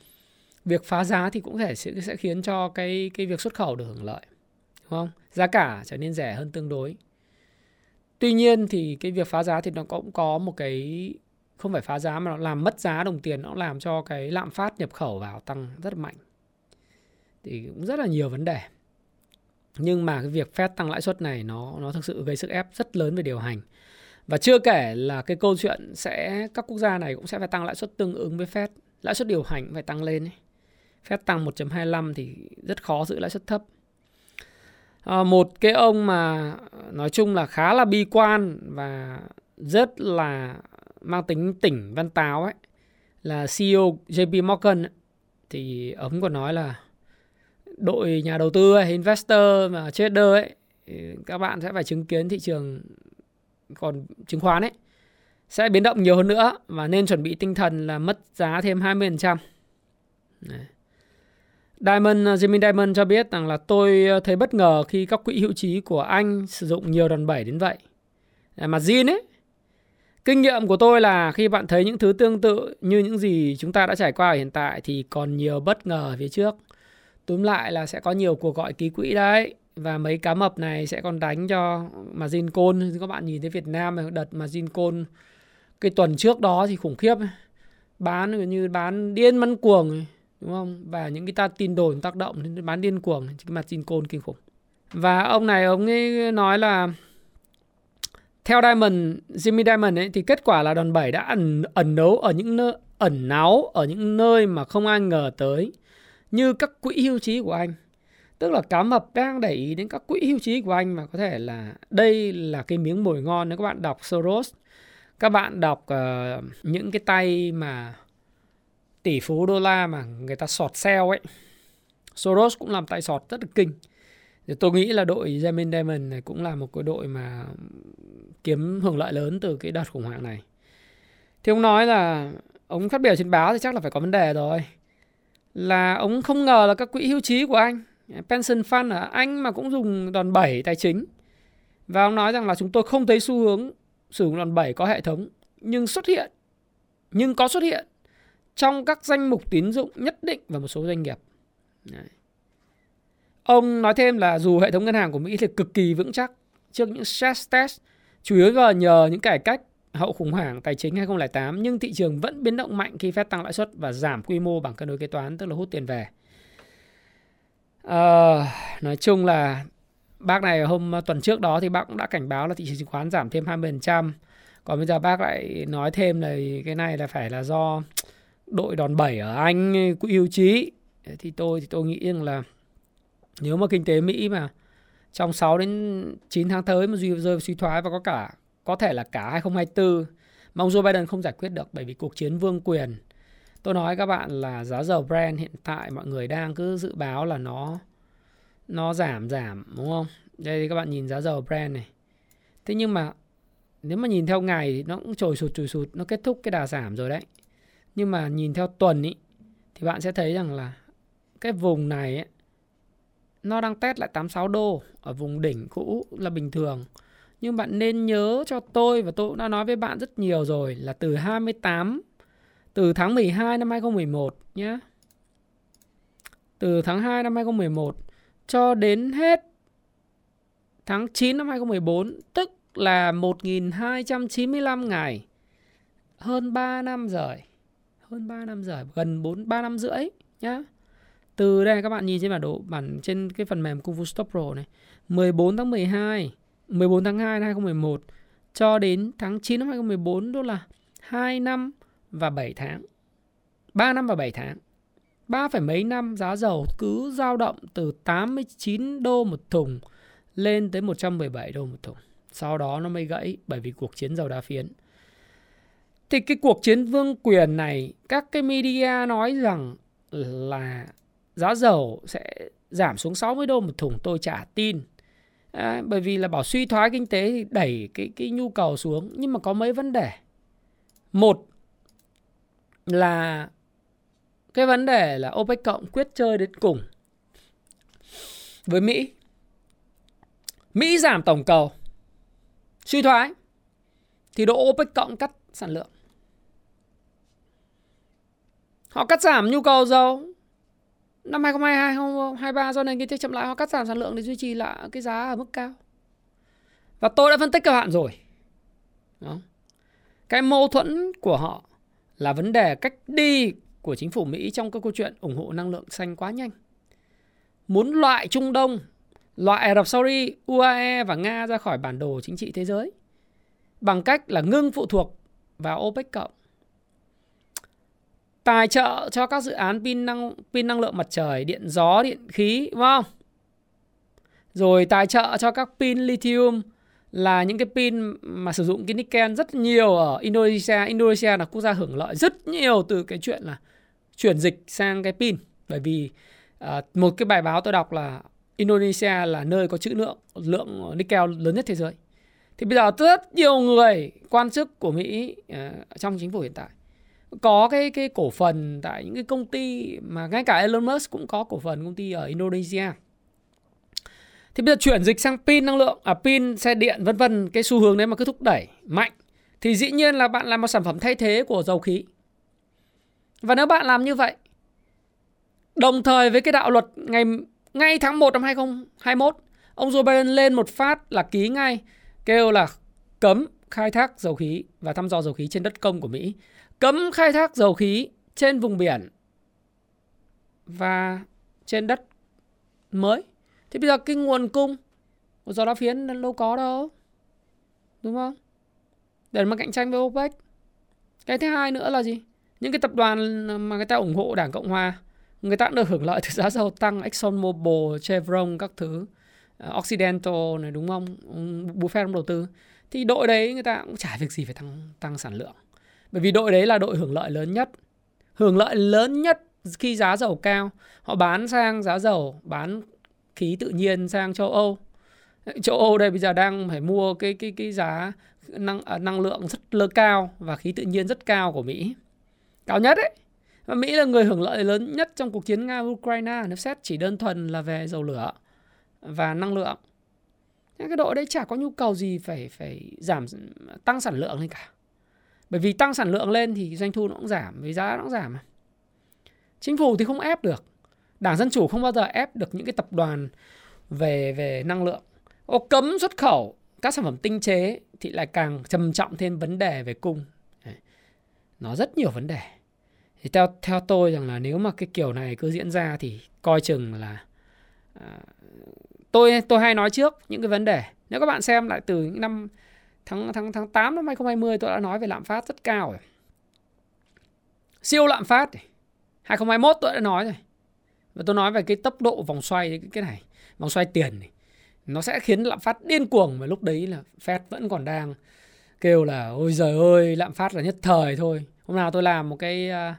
việc phá giá thì cũng thể sẽ, sẽ khiến cho cái cái việc xuất khẩu được hưởng lợi đúng không? Giá cả trở nên rẻ hơn tương đối. Tuy nhiên thì cái việc phá giá thì nó cũng có một cái không phải phá giá mà nó làm mất giá đồng tiền nó làm cho cái lạm phát nhập khẩu vào tăng rất là mạnh. Thì cũng rất là nhiều vấn đề. Nhưng mà cái việc Fed tăng lãi suất này nó nó thực sự gây sức ép rất lớn về điều hành. Và chưa kể là cái câu chuyện sẽ các quốc gia này cũng sẽ phải tăng lãi suất tương ứng với Fed. Lãi suất điều hành phải tăng lên ấy. Fed tăng 1.25 thì rất khó giữ lãi suất thấp à, một cái ông mà nói chung là khá là bi quan và rất là mang tính tỉnh văn táo ấy là CEO JP Morgan ấy, thì ông còn nói là đội nhà đầu tư hay investor mà trader ấy các bạn sẽ phải chứng kiến thị trường còn chứng khoán ấy sẽ biến động nhiều hơn nữa và nên chuẩn bị tinh thần là mất giá thêm 20%. Đấy. Diamond, uh, Jimmy Diamond cho biết rằng là tôi uh, thấy bất ngờ khi các quỹ hữu trí của anh sử dụng nhiều đòn bẩy đến vậy. Mà Jin ấy, kinh nghiệm của tôi là khi bạn thấy những thứ tương tự như những gì chúng ta đã trải qua ở hiện tại thì còn nhiều bất ngờ ở phía trước. Túm lại là sẽ có nhiều cuộc gọi ký quỹ đấy và mấy cá mập này sẽ còn đánh cho margin call các bạn nhìn thấy Việt Nam đợt margin call cái tuần trước đó thì khủng khiếp bán như bán điên mắn cuồng đúng không? Và những cái ta tin đồn tác động đến bán điên cuồng cái margin call kinh khủng. Và ông này, ông ấy nói là theo Diamond, Jimmy Diamond ấy thì kết quả là đòn bẩy đã ẩn ẩn nấu ở những nơi ẩn náu ở những nơi mà không ai ngờ tới như các quỹ hưu trí của anh Tức là cá mập đang để ý đến các quỹ hưu trí của anh mà có thể là đây là cái miếng mồi ngon nếu các bạn đọc Soros. Các bạn đọc uh, những cái tay mà tỷ phú đô la mà người ta sọt sale ấy. Soros cũng làm tay sọt rất là kinh. Thì tôi nghĩ là đội Jamin Diamond này cũng là một cái đội mà kiếm hưởng lợi lớn từ cái đợt khủng hoảng này. Thì ông nói là ông phát biểu trên báo thì chắc là phải có vấn đề rồi. Là ông không ngờ là các quỹ hưu trí của anh, pension fund ở Anh mà cũng dùng đòn bẩy tài chính. Và ông nói rằng là chúng tôi không thấy xu hướng sử dụng đòn bẩy có hệ thống, nhưng xuất hiện, nhưng có xuất hiện trong các danh mục tín dụng nhất định và một số doanh nghiệp. Đấy. Ông nói thêm là dù hệ thống ngân hàng của Mỹ thì cực kỳ vững chắc trước những stress test chủ yếu là nhờ những cải cách hậu khủng hoảng tài chính 2008 nhưng thị trường vẫn biến động mạnh khi Fed tăng lãi suất và giảm quy mô bằng cân đối kế toán tức là hút tiền về. À, nói chung là bác này hôm tuần trước đó thì bác cũng đã cảnh báo là thị trường chứng khoán giảm thêm 20%. Còn bây giờ bác lại nói thêm là cái này là phải là do đội đòn bẩy ở Anh quỹ hưu trí. Thì tôi thì tôi nghĩ rằng là nếu mà kinh tế Mỹ mà trong 6 đến 9 tháng tới mà rơi suy thoái và có cả có thể là cả 2024 mà ông Joe Biden không giải quyết được bởi vì cuộc chiến vương quyền Tôi nói các bạn là giá dầu Brent hiện tại mọi người đang cứ dự báo là nó nó giảm giảm đúng không? Đây thì các bạn nhìn giá dầu Brent này. Thế nhưng mà nếu mà nhìn theo ngày thì nó cũng trồi sụt trồi sụt, nó kết thúc cái đà giảm rồi đấy. Nhưng mà nhìn theo tuần ý thì bạn sẽ thấy rằng là cái vùng này ấy, nó đang test lại 86 đô ở vùng đỉnh cũ là bình thường. Nhưng bạn nên nhớ cho tôi và tôi cũng đã nói với bạn rất nhiều rồi là từ 28 từ tháng 12 năm 2011 nhé. Từ tháng 2 năm 2011 cho đến hết tháng 9 năm 2014 tức là 1295 ngày. Hơn 3 năm rồi. Hơn 3 năm rồi, gần 4 3 năm rưỡi nhá. Từ đây các bạn nhìn trên bản đồ bản trên cái phần mềm Kung Fu Stop Pro này. 14 tháng 12, 14 tháng 2 năm 2011 cho đến tháng 9 năm 2014 đó là 2 năm và 7 tháng. 3 năm và 7 tháng. 3 phải mấy năm giá dầu cứ dao động từ 89 đô một thùng lên tới 117 đô một thùng. Sau đó nó mới gãy bởi vì cuộc chiến dầu đa phiến. Thì cái cuộc chiến vương quyền này các cái media nói rằng là giá dầu sẽ giảm xuống 60 đô một thùng tôi chả tin. À, bởi vì là bảo suy thoái kinh tế thì đẩy cái cái nhu cầu xuống nhưng mà có mấy vấn đề. Một là cái vấn đề là OPEC cộng quyết chơi đến cùng với Mỹ. Mỹ giảm tổng cầu suy thoái thì độ OPEC cộng cắt sản lượng. Họ cắt giảm nhu cầu dầu năm 2022 2023 do nền kinh tế chậm lại họ cắt giảm sản lượng để duy trì lại cái giá ở mức cao. Và tôi đã phân tích các bạn rồi. Đó. Cái mâu thuẫn của họ là vấn đề cách đi của chính phủ Mỹ trong các câu chuyện ủng hộ năng lượng xanh quá nhanh. Muốn loại Trung Đông, loại Ả Rập Saudi, UAE và Nga ra khỏi bản đồ chính trị thế giới bằng cách là ngưng phụ thuộc vào OPEC cộng. Tài trợ cho các dự án pin năng pin năng lượng mặt trời, điện gió, điện khí, đúng không? Rồi tài trợ cho các pin lithium là những cái pin mà sử dụng cái nickel rất nhiều ở Indonesia. Indonesia là quốc gia hưởng lợi rất nhiều từ cái chuyện là chuyển dịch sang cái pin bởi vì uh, À, một cái bài báo tôi đọc là Indonesia là nơi có trữ lượng lượng nickel lớn nhất thế giới. Thì bây giờ rất nhiều người quan chức của Mỹ uh, trong chính phủ hiện tại có cái cái cổ phần tại những cái công ty mà ngay cả Elon Musk cũng có cổ phần công ty ở Indonesia. Thì bây giờ chuyển dịch sang pin năng lượng, à pin xe điện vân vân cái xu hướng đấy mà cứ thúc đẩy mạnh thì dĩ nhiên là bạn làm một sản phẩm thay thế của dầu khí. Và nếu bạn làm như vậy đồng thời với cái đạo luật ngày ngay tháng 1 năm 2021 ông Joe Biden lên một phát là ký ngay kêu là cấm khai thác dầu khí và thăm dò dầu khí trên đất công của Mỹ, cấm khai thác dầu khí trên vùng biển và trên đất mới. Thì bây giờ cái nguồn cung của dầu đá phiến đâu có đâu. Đúng không? Để mà cạnh tranh với OPEC. Cái thứ hai nữa là gì? Những cái tập đoàn mà người ta ủng hộ Đảng Cộng Hòa, người ta cũng được hưởng lợi từ giá dầu tăng ExxonMobil, Chevron các thứ, ờ, Occidental này đúng không? Buffett đầu tư. Thì đội đấy người ta cũng chả việc gì phải tăng tăng sản lượng. Bởi vì đội đấy là đội hưởng lợi lớn nhất. Hưởng lợi lớn nhất khi giá dầu cao, họ bán sang giá dầu, bán khí tự nhiên sang châu Âu. Châu Âu đây bây giờ đang phải mua cái cái cái giá năng à, năng lượng rất lơ cao và khí tự nhiên rất cao của Mỹ. Cao nhất đấy, Và Mỹ là người hưởng lợi lớn nhất trong cuộc chiến Nga Ukraine nếu xét chỉ đơn thuần là về dầu lửa và năng lượng. những Cái đội đấy chả có nhu cầu gì phải phải giảm tăng sản lượng lên cả. Bởi vì tăng sản lượng lên thì doanh thu nó cũng giảm, vì giá nó cũng giảm mà. Chính phủ thì không ép được. Đảng Dân Chủ không bao giờ ép được những cái tập đoàn về về năng lượng. Ô, cấm xuất khẩu các sản phẩm tinh chế thì lại càng trầm trọng thêm vấn đề về cung. Nó rất nhiều vấn đề. Thì theo theo tôi rằng là nếu mà cái kiểu này cứ diễn ra thì coi chừng là à, tôi tôi hay nói trước những cái vấn đề. Nếu các bạn xem lại từ những năm tháng tháng tháng 8 năm 2020 tôi đã nói về lạm phát rất cao rồi. Siêu lạm phát. 2021 tôi đã nói rồi. Và tôi nói về cái tốc độ vòng xoay cái này, vòng xoay tiền này. Nó sẽ khiến lạm phát điên cuồng mà lúc đấy là Fed vẫn còn đang kêu là ôi giời ơi lạm phát là nhất thời thôi. Hôm nào tôi làm một cái à,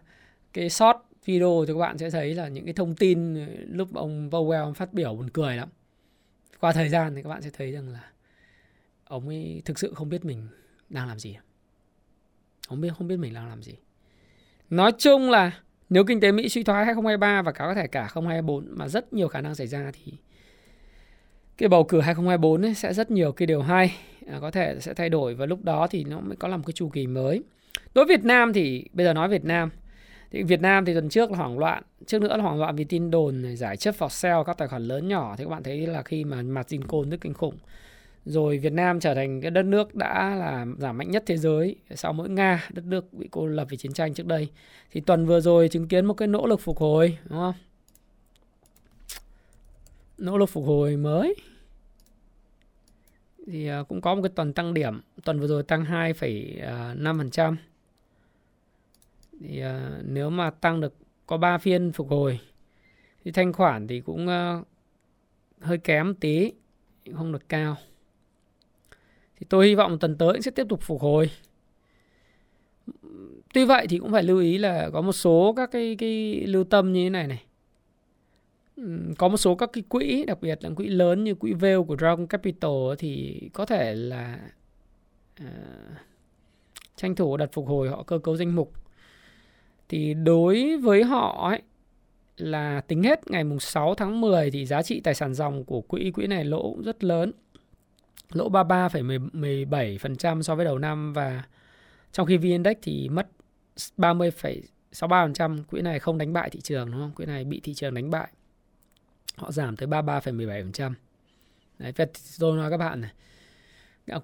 cái short video thì các bạn sẽ thấy là những cái thông tin à, lúc ông Powell phát biểu buồn cười lắm. Qua thời gian thì các bạn sẽ thấy rằng là ông ấy thực sự không biết mình đang làm gì. Ông biết không biết mình đang làm gì. Nói chung là nếu kinh tế Mỹ suy thoái 2023 và có thể cả 2024 mà rất nhiều khả năng xảy ra thì cái bầu cử 2024 ấy sẽ rất nhiều cái điều hay à, có thể sẽ thay đổi và lúc đó thì nó mới có làm cái chu kỳ mới. Đối với Việt Nam thì bây giờ nói Việt Nam thì Việt Nam thì tuần trước là hoảng loạn, trước nữa là hoảng loạn vì tin đồn giải chấp for sale các tài khoản lớn nhỏ thì các bạn thấy là khi mà margin call rất kinh khủng rồi Việt Nam trở thành cái đất nước đã là giảm mạnh nhất thế giới sau mỗi Nga đất nước bị cô lập vì chiến tranh trước đây. Thì tuần vừa rồi chứng kiến một cái nỗ lực phục hồi đúng không? Nỗ lực phục hồi mới. Thì à, cũng có một cái tuần tăng điểm tuần vừa rồi tăng 2,5% à, thì à, nếu mà tăng được có 3 phiên phục hồi thì thanh khoản thì cũng hơi kém tí không được cao thì tôi hy vọng tuần tới sẽ tiếp tục phục hồi. Tuy vậy thì cũng phải lưu ý là có một số các cái cái lưu tâm như thế này này. Có một số các cái quỹ đặc biệt là quỹ lớn như quỹ Vail của Dragon Capital thì có thể là uh, tranh thủ đặt phục hồi họ cơ cấu danh mục. Thì đối với họ ấy là tính hết ngày mùng 6 tháng 10 thì giá trị tài sản dòng của quỹ quỹ này lỗ cũng rất lớn lỗ 33,17% so với đầu năm và trong khi VN-Index thì mất 30,63% quỹ này không đánh bại thị trường đúng không? Quỹ này bị thị trường đánh bại. Họ giảm tới 33,17%. Đấy, tôi nói các bạn này.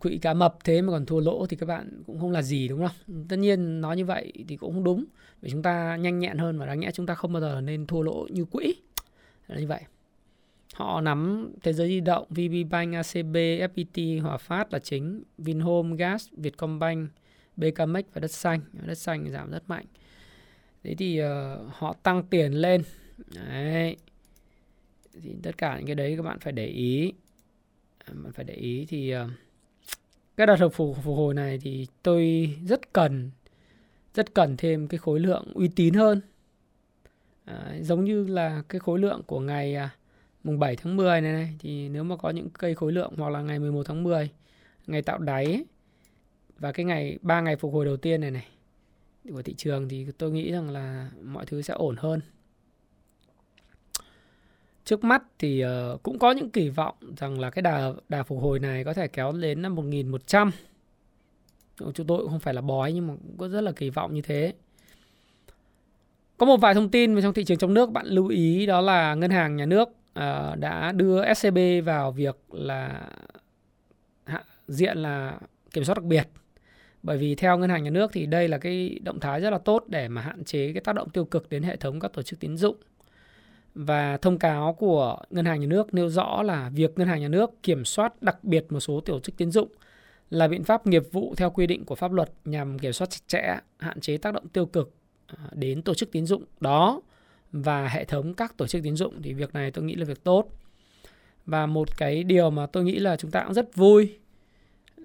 Quỹ cá mập thế mà còn thua lỗ thì các bạn cũng không là gì đúng không? Tất nhiên nói như vậy thì cũng không đúng. Vì chúng ta nhanh nhẹn hơn và đáng nhẽ chúng ta không bao giờ nên thua lỗ như quỹ. Là như vậy. Họ nắm Thế giới di động, VPBank, ACB, FPT, Hòa Phát là chính, Vinhome, Gas, Vietcombank, BKMX và Đất Xanh. Đất Xanh giảm rất mạnh. Thế thì uh, họ tăng tiền lên. Đấy. Thì tất cả những cái đấy các bạn phải để ý. Bạn phải để ý thì uh, cái đợt phục, phục hồi này thì tôi rất cần rất cần thêm cái khối lượng uy tín hơn à, giống như là cái khối lượng của ngày à, mùng 7 tháng 10 này, này thì nếu mà có những cây khối lượng hoặc là ngày 11 tháng 10 ngày tạo đáy ấy, và cái ngày ba ngày phục hồi đầu tiên này này của thị trường thì tôi nghĩ rằng là mọi thứ sẽ ổn hơn. Trước mắt thì uh, cũng có những kỳ vọng rằng là cái đà đà phục hồi này có thể kéo đến năm 1100 chúng tôi cũng không phải là bói nhưng mà cũng có rất là kỳ vọng như thế. Có một vài thông tin về trong thị trường trong nước bạn lưu ý đó là ngân hàng nhà nước uh, đã đưa SCB vào việc là hạ, diện là kiểm soát đặc biệt. Bởi vì theo ngân hàng nhà nước thì đây là cái động thái rất là tốt để mà hạn chế cái tác động tiêu cực đến hệ thống các tổ chức tín dụng. Và thông cáo của ngân hàng nhà nước nêu rõ là việc ngân hàng nhà nước kiểm soát đặc biệt một số tổ chức tín dụng là biện pháp nghiệp vụ theo quy định của pháp luật nhằm kiểm soát chặt chẽ, hạn chế tác động tiêu cực ờ, đến tổ chức tín dụng. Đó và hệ thống các tổ chức tín dụng thì việc này tôi nghĩ là việc tốt. Và một cái điều mà tôi nghĩ là chúng ta cũng rất vui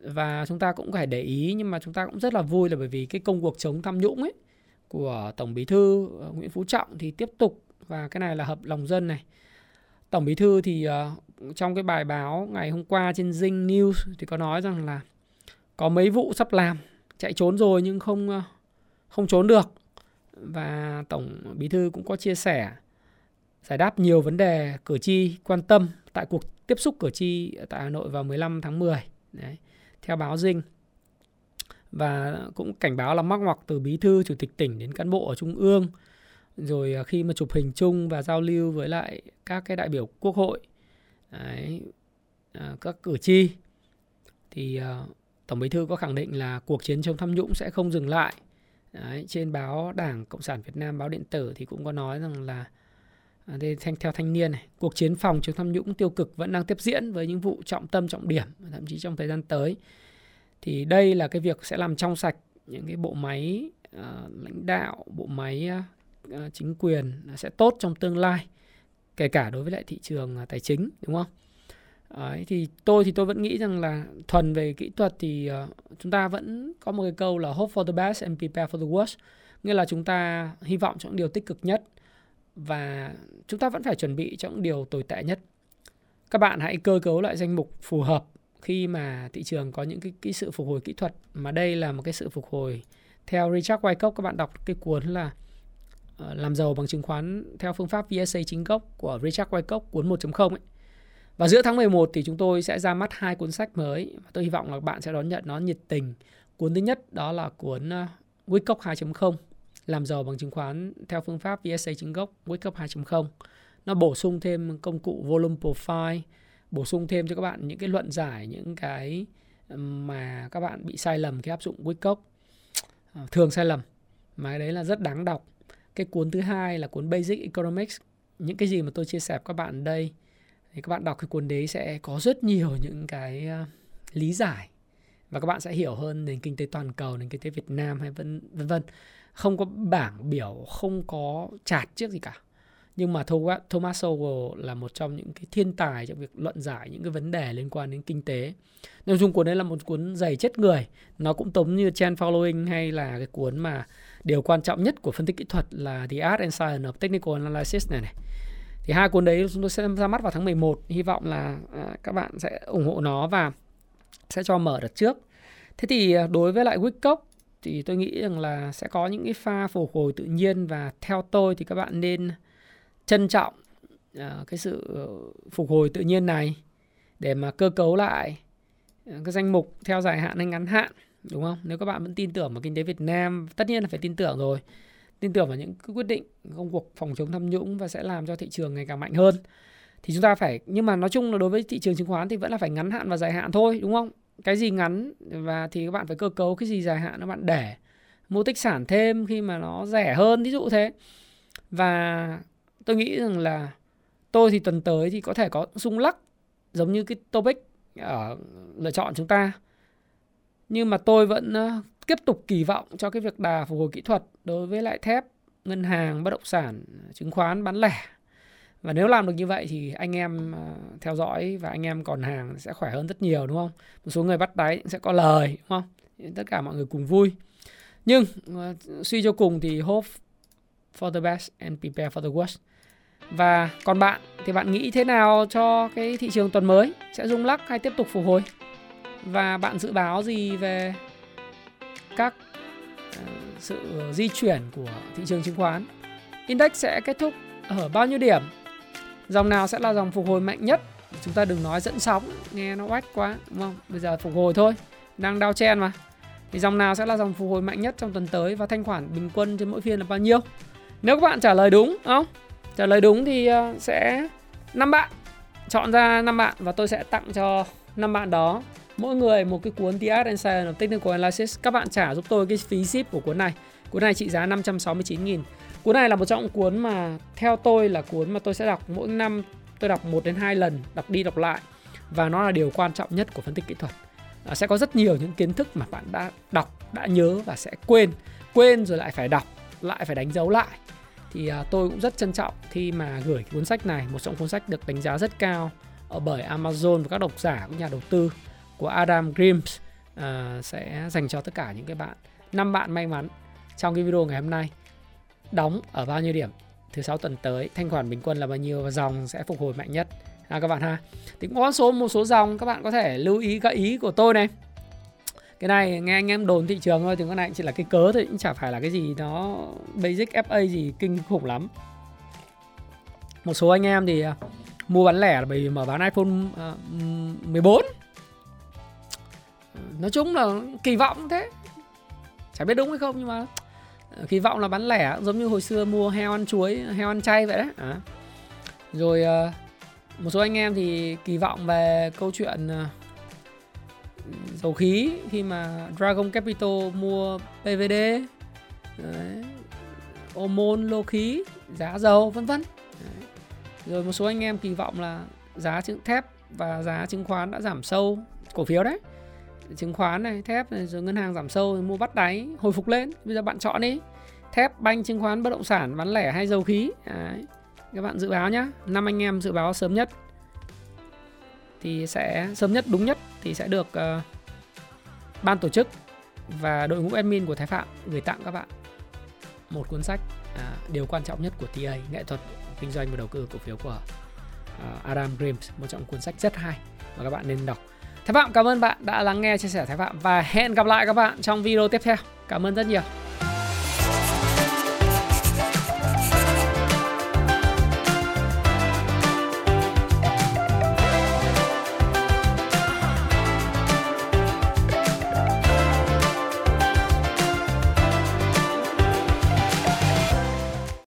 và chúng ta cũng phải để ý nhưng mà chúng ta cũng rất là vui là bởi vì cái công cuộc chống tham nhũng ấy của Tổng Bí thư ờ, Nguyễn Phú Trọng thì tiếp tục và cái này là hợp lòng dân này. Tổng Bí thư thì uh, trong cái bài báo ngày hôm qua trên Zing News thì có nói rằng là có mấy vụ sắp làm chạy trốn rồi nhưng không uh, không trốn được và tổng bí thư cũng có chia sẻ giải đáp nhiều vấn đề cử tri quan tâm tại cuộc tiếp xúc cử tri tại Hà Nội vào 15 tháng 10. Đấy theo báo Dinh và cũng cảnh báo là mắc ngoặc từ bí thư chủ tịch tỉnh đến cán bộ ở trung ương rồi à, khi mà chụp hình chung và giao lưu với lại các cái đại biểu quốc hội đấy, à, các cử tri. Thì à, tổng bí thư có khẳng định là cuộc chiến chống tham nhũng sẽ không dừng lại đấy, trên báo đảng cộng sản việt nam báo điện tử thì cũng có nói rằng là à, đây thanh theo thanh niên này, cuộc chiến phòng chống tham nhũng tiêu cực vẫn đang tiếp diễn với những vụ trọng tâm trọng điểm thậm chí trong thời gian tới. Thì đây là cái việc sẽ làm trong sạch những cái bộ máy uh, lãnh đạo, bộ máy uh, chính quyền sẽ tốt trong tương lai, kể cả đối với lại thị trường uh, tài chính đúng không? Đấy, thì tôi thì tôi vẫn nghĩ rằng là thuần về kỹ thuật thì uh, chúng ta vẫn có một cái câu là hope for the best and prepare for the worst nghĩa là chúng ta hy vọng cho những điều tích cực nhất và chúng ta vẫn phải chuẩn bị cho những điều tồi tệ nhất. Các bạn hãy cơ cấu lại danh mục phù hợp khi mà thị trường có những cái, cái sự phục hồi kỹ thuật mà đây là một cái sự phục hồi theo Richard Wyckoff các bạn đọc cái cuốn là uh, làm giàu bằng chứng khoán theo phương pháp VSA chính gốc của Richard Wyckoff cuốn 1.0 ấy. Và giữa tháng 11 thì chúng tôi sẽ ra mắt hai cuốn sách mới và tôi hy vọng là bạn sẽ đón nhận nó nhiệt tình. Cuốn thứ nhất đó là cuốn uh, Wyckoff 2.0 làm giàu bằng chứng khoán theo phương pháp VSA chứng gốc Wake Up 2.0. Nó bổ sung thêm công cụ volume profile, bổ sung thêm cho các bạn những cái luận giải, những cái mà các bạn bị sai lầm khi áp dụng Wake Up. Ờ, thường sai lầm, mà cái đấy là rất đáng đọc. Cái cuốn thứ hai là cuốn Basic Economics. Những cái gì mà tôi chia sẻ với các bạn đây thì các bạn đọc cái cuốn đấy sẽ có rất nhiều những cái ờ, lý giải và các bạn sẽ hiểu hơn nền kinh tế toàn cầu, nền kinh tế Việt Nam hay vân vân vân không có bảng biểu không có chart trước gì cả nhưng mà Thomas Sowell là một trong những cái thiên tài trong việc luận giải những cái vấn đề liên quan đến kinh tế. Nội dung cuốn đấy là một cuốn dày chết người. Nó cũng giống như Trend Following hay là cái cuốn mà điều quan trọng nhất của phân tích kỹ thuật là The Art and Science of Technical Analysis này này. Thì hai cuốn đấy chúng tôi sẽ ra mắt vào tháng 11. Hy vọng là à, các bạn sẽ ủng hộ nó và sẽ cho mở đợt trước. Thế thì à, đối với lại Wickcock thì tôi nghĩ rằng là sẽ có những cái pha phục hồi tự nhiên và theo tôi thì các bạn nên trân trọng à, cái sự ờ, phục hồi tự nhiên này để mà cơ cấu lại cái danh mục theo dài hạn hay ngắn hạn đúng không? Nếu các bạn vẫn tin tưởng vào kinh tế Việt Nam, tất nhiên là phải tin tưởng rồi. Tin tưởng vào những quyết định công cuộc phòng chống tham nhũng và sẽ làm cho thị trường ngày càng mạnh hơn. Thì chúng ta phải nhưng mà nói chung là đối với thị trường chứng khoán thì vẫn là phải ngắn hạn và dài hạn thôi, đúng không? cái gì ngắn và thì các bạn phải cơ cấu cái gì dài hạn các bạn để mua tích sản thêm khi mà nó rẻ hơn ví dụ thế và tôi nghĩ rằng là tôi thì tuần tới thì có thể có rung lắc giống như cái topic ở lựa chọn chúng ta nhưng mà tôi vẫn tiếp tục kỳ vọng cho cái việc đà phục hồi kỹ thuật đối với lại thép, ngân hàng, bất động sản, chứng khoán, bán lẻ và nếu làm được như vậy thì anh em à, theo dõi và anh em còn hàng sẽ khỏe hơn rất nhiều, đúng không một số người bắt đáy sẽ có lời, đúng không tất cả mọi người cùng vui nhưng à, suy cho cùng thì hope for the best and prepare for the worst. Và còn bạn thì bạn nghĩ thế nào cho cái thị trường tuần mới? Sẽ rung lắc hay tiếp tục phục hồi? Và bạn dự báo gì về các ờ, sự di chuyển của thị trường chứng khoán? Index sẽ kết thúc ở bao nhiêu điểm? Dòng nào sẽ là dòng phục hồi mạnh nhất? Chúng ta đừng nói dẫn sóng, nghe nó oách quá, đúng không? Bây giờ phục hồi thôi, đang đau chen mà. Thì dòng nào sẽ là dòng phục hồi mạnh nhất trong tuần tới và thanh khoản bình quân trên mỗi phiên là bao nhiêu? Nếu các bạn trả lời đúng, không? Trả lời đúng thì ờ, sẽ năm bạn chọn ra năm bạn và tôi sẽ tặng cho năm bạn đó mỗi người một cái cuốn The Art and Science of Technical Analysis. Các bạn trả giúp tôi cái phí ship của cuốn này. Cuốn này trị giá 569 000 Cuốn này là một trong cuốn mà theo tôi là cuốn mà tôi sẽ đọc mỗi năm tôi đọc một đến hai lần, đọc đi đọc lại và nó là điều quan trọng nhất của phân tích kỹ thuật. À, sẽ có rất nhiều những kiến thức mà bạn đã đọc, đã nhớ và sẽ quên, quên rồi lại phải đọc, lại phải đánh dấu lại. Thì à, tôi cũng rất trân trọng khi mà gửi cuốn sách này, một trong cuốn sách được đánh giá rất cao ở bởi Amazon và các độc giả cũng nhà đầu tư của Adam Grimes uh, sẽ dành cho tất cả những cái bạn năm bạn may mắn trong cái video ngày hôm nay. Đóng ở bao nhiêu điểm? Thứ sáu tuần tới thanh khoản bình quân là bao nhiêu và dòng sẽ phục hồi mạnh nhất? À, các bạn ha. Thì cũng có số một số dòng các bạn có thể lưu ý gợi ý của tôi này. Cái này nghe anh em đồn thị trường thôi thì cái này chỉ là cái cớ thôi cũng chả phải là cái gì nó basic FA gì kinh khủng lắm. Một số anh em thì à, mua bán lẻ là bởi vì mở bán iPhone ờ, uh, 14 nói chung là kỳ vọng thế. Chả biết đúng hay không nhưng mà ờ, kỳ vọng là bán lẻ giống như hồi xưa mua heo ăn chuối heo ăn chay vậy đấy. À. rồi ờ, một số anh em thì kỳ vọng về câu chuyện ờ, dầu khí khi mà Dragon Capital mua PVD đấy, Omon lô khí giá dầu vân vân. Rồi một số anh em kỳ vọng là giá chứng thép và giá chứng khoán đã giảm sâu cổ phiếu đấy chứng khoán này thép này rồi ngân hàng giảm sâu rồi mua bắt đáy hồi phục lên. Bây giờ bạn chọn đi. Thép banh chứng khoán bất động sản bán lẻ hay dầu khí. Đấy. các bạn dự báo nhá. Năm anh em dự báo sớm nhất thì sẽ sớm nhất đúng nhất thì sẽ được uh, ban tổ chức và đội ngũ admin của Thái Phạm gửi tặng các bạn một cuốn sách à, điều quan trọng nhất của TA nghệ thuật kinh doanh và đầu tư cổ phiếu của uh, Adam Grimes. Một trong cuốn sách rất hay mà các bạn nên đọc. Thái Phạm, cảm ơn bạn đã lắng nghe chia sẻ Thái Phạm và hẹn gặp lại các bạn trong video tiếp theo. Cảm ơn rất nhiều.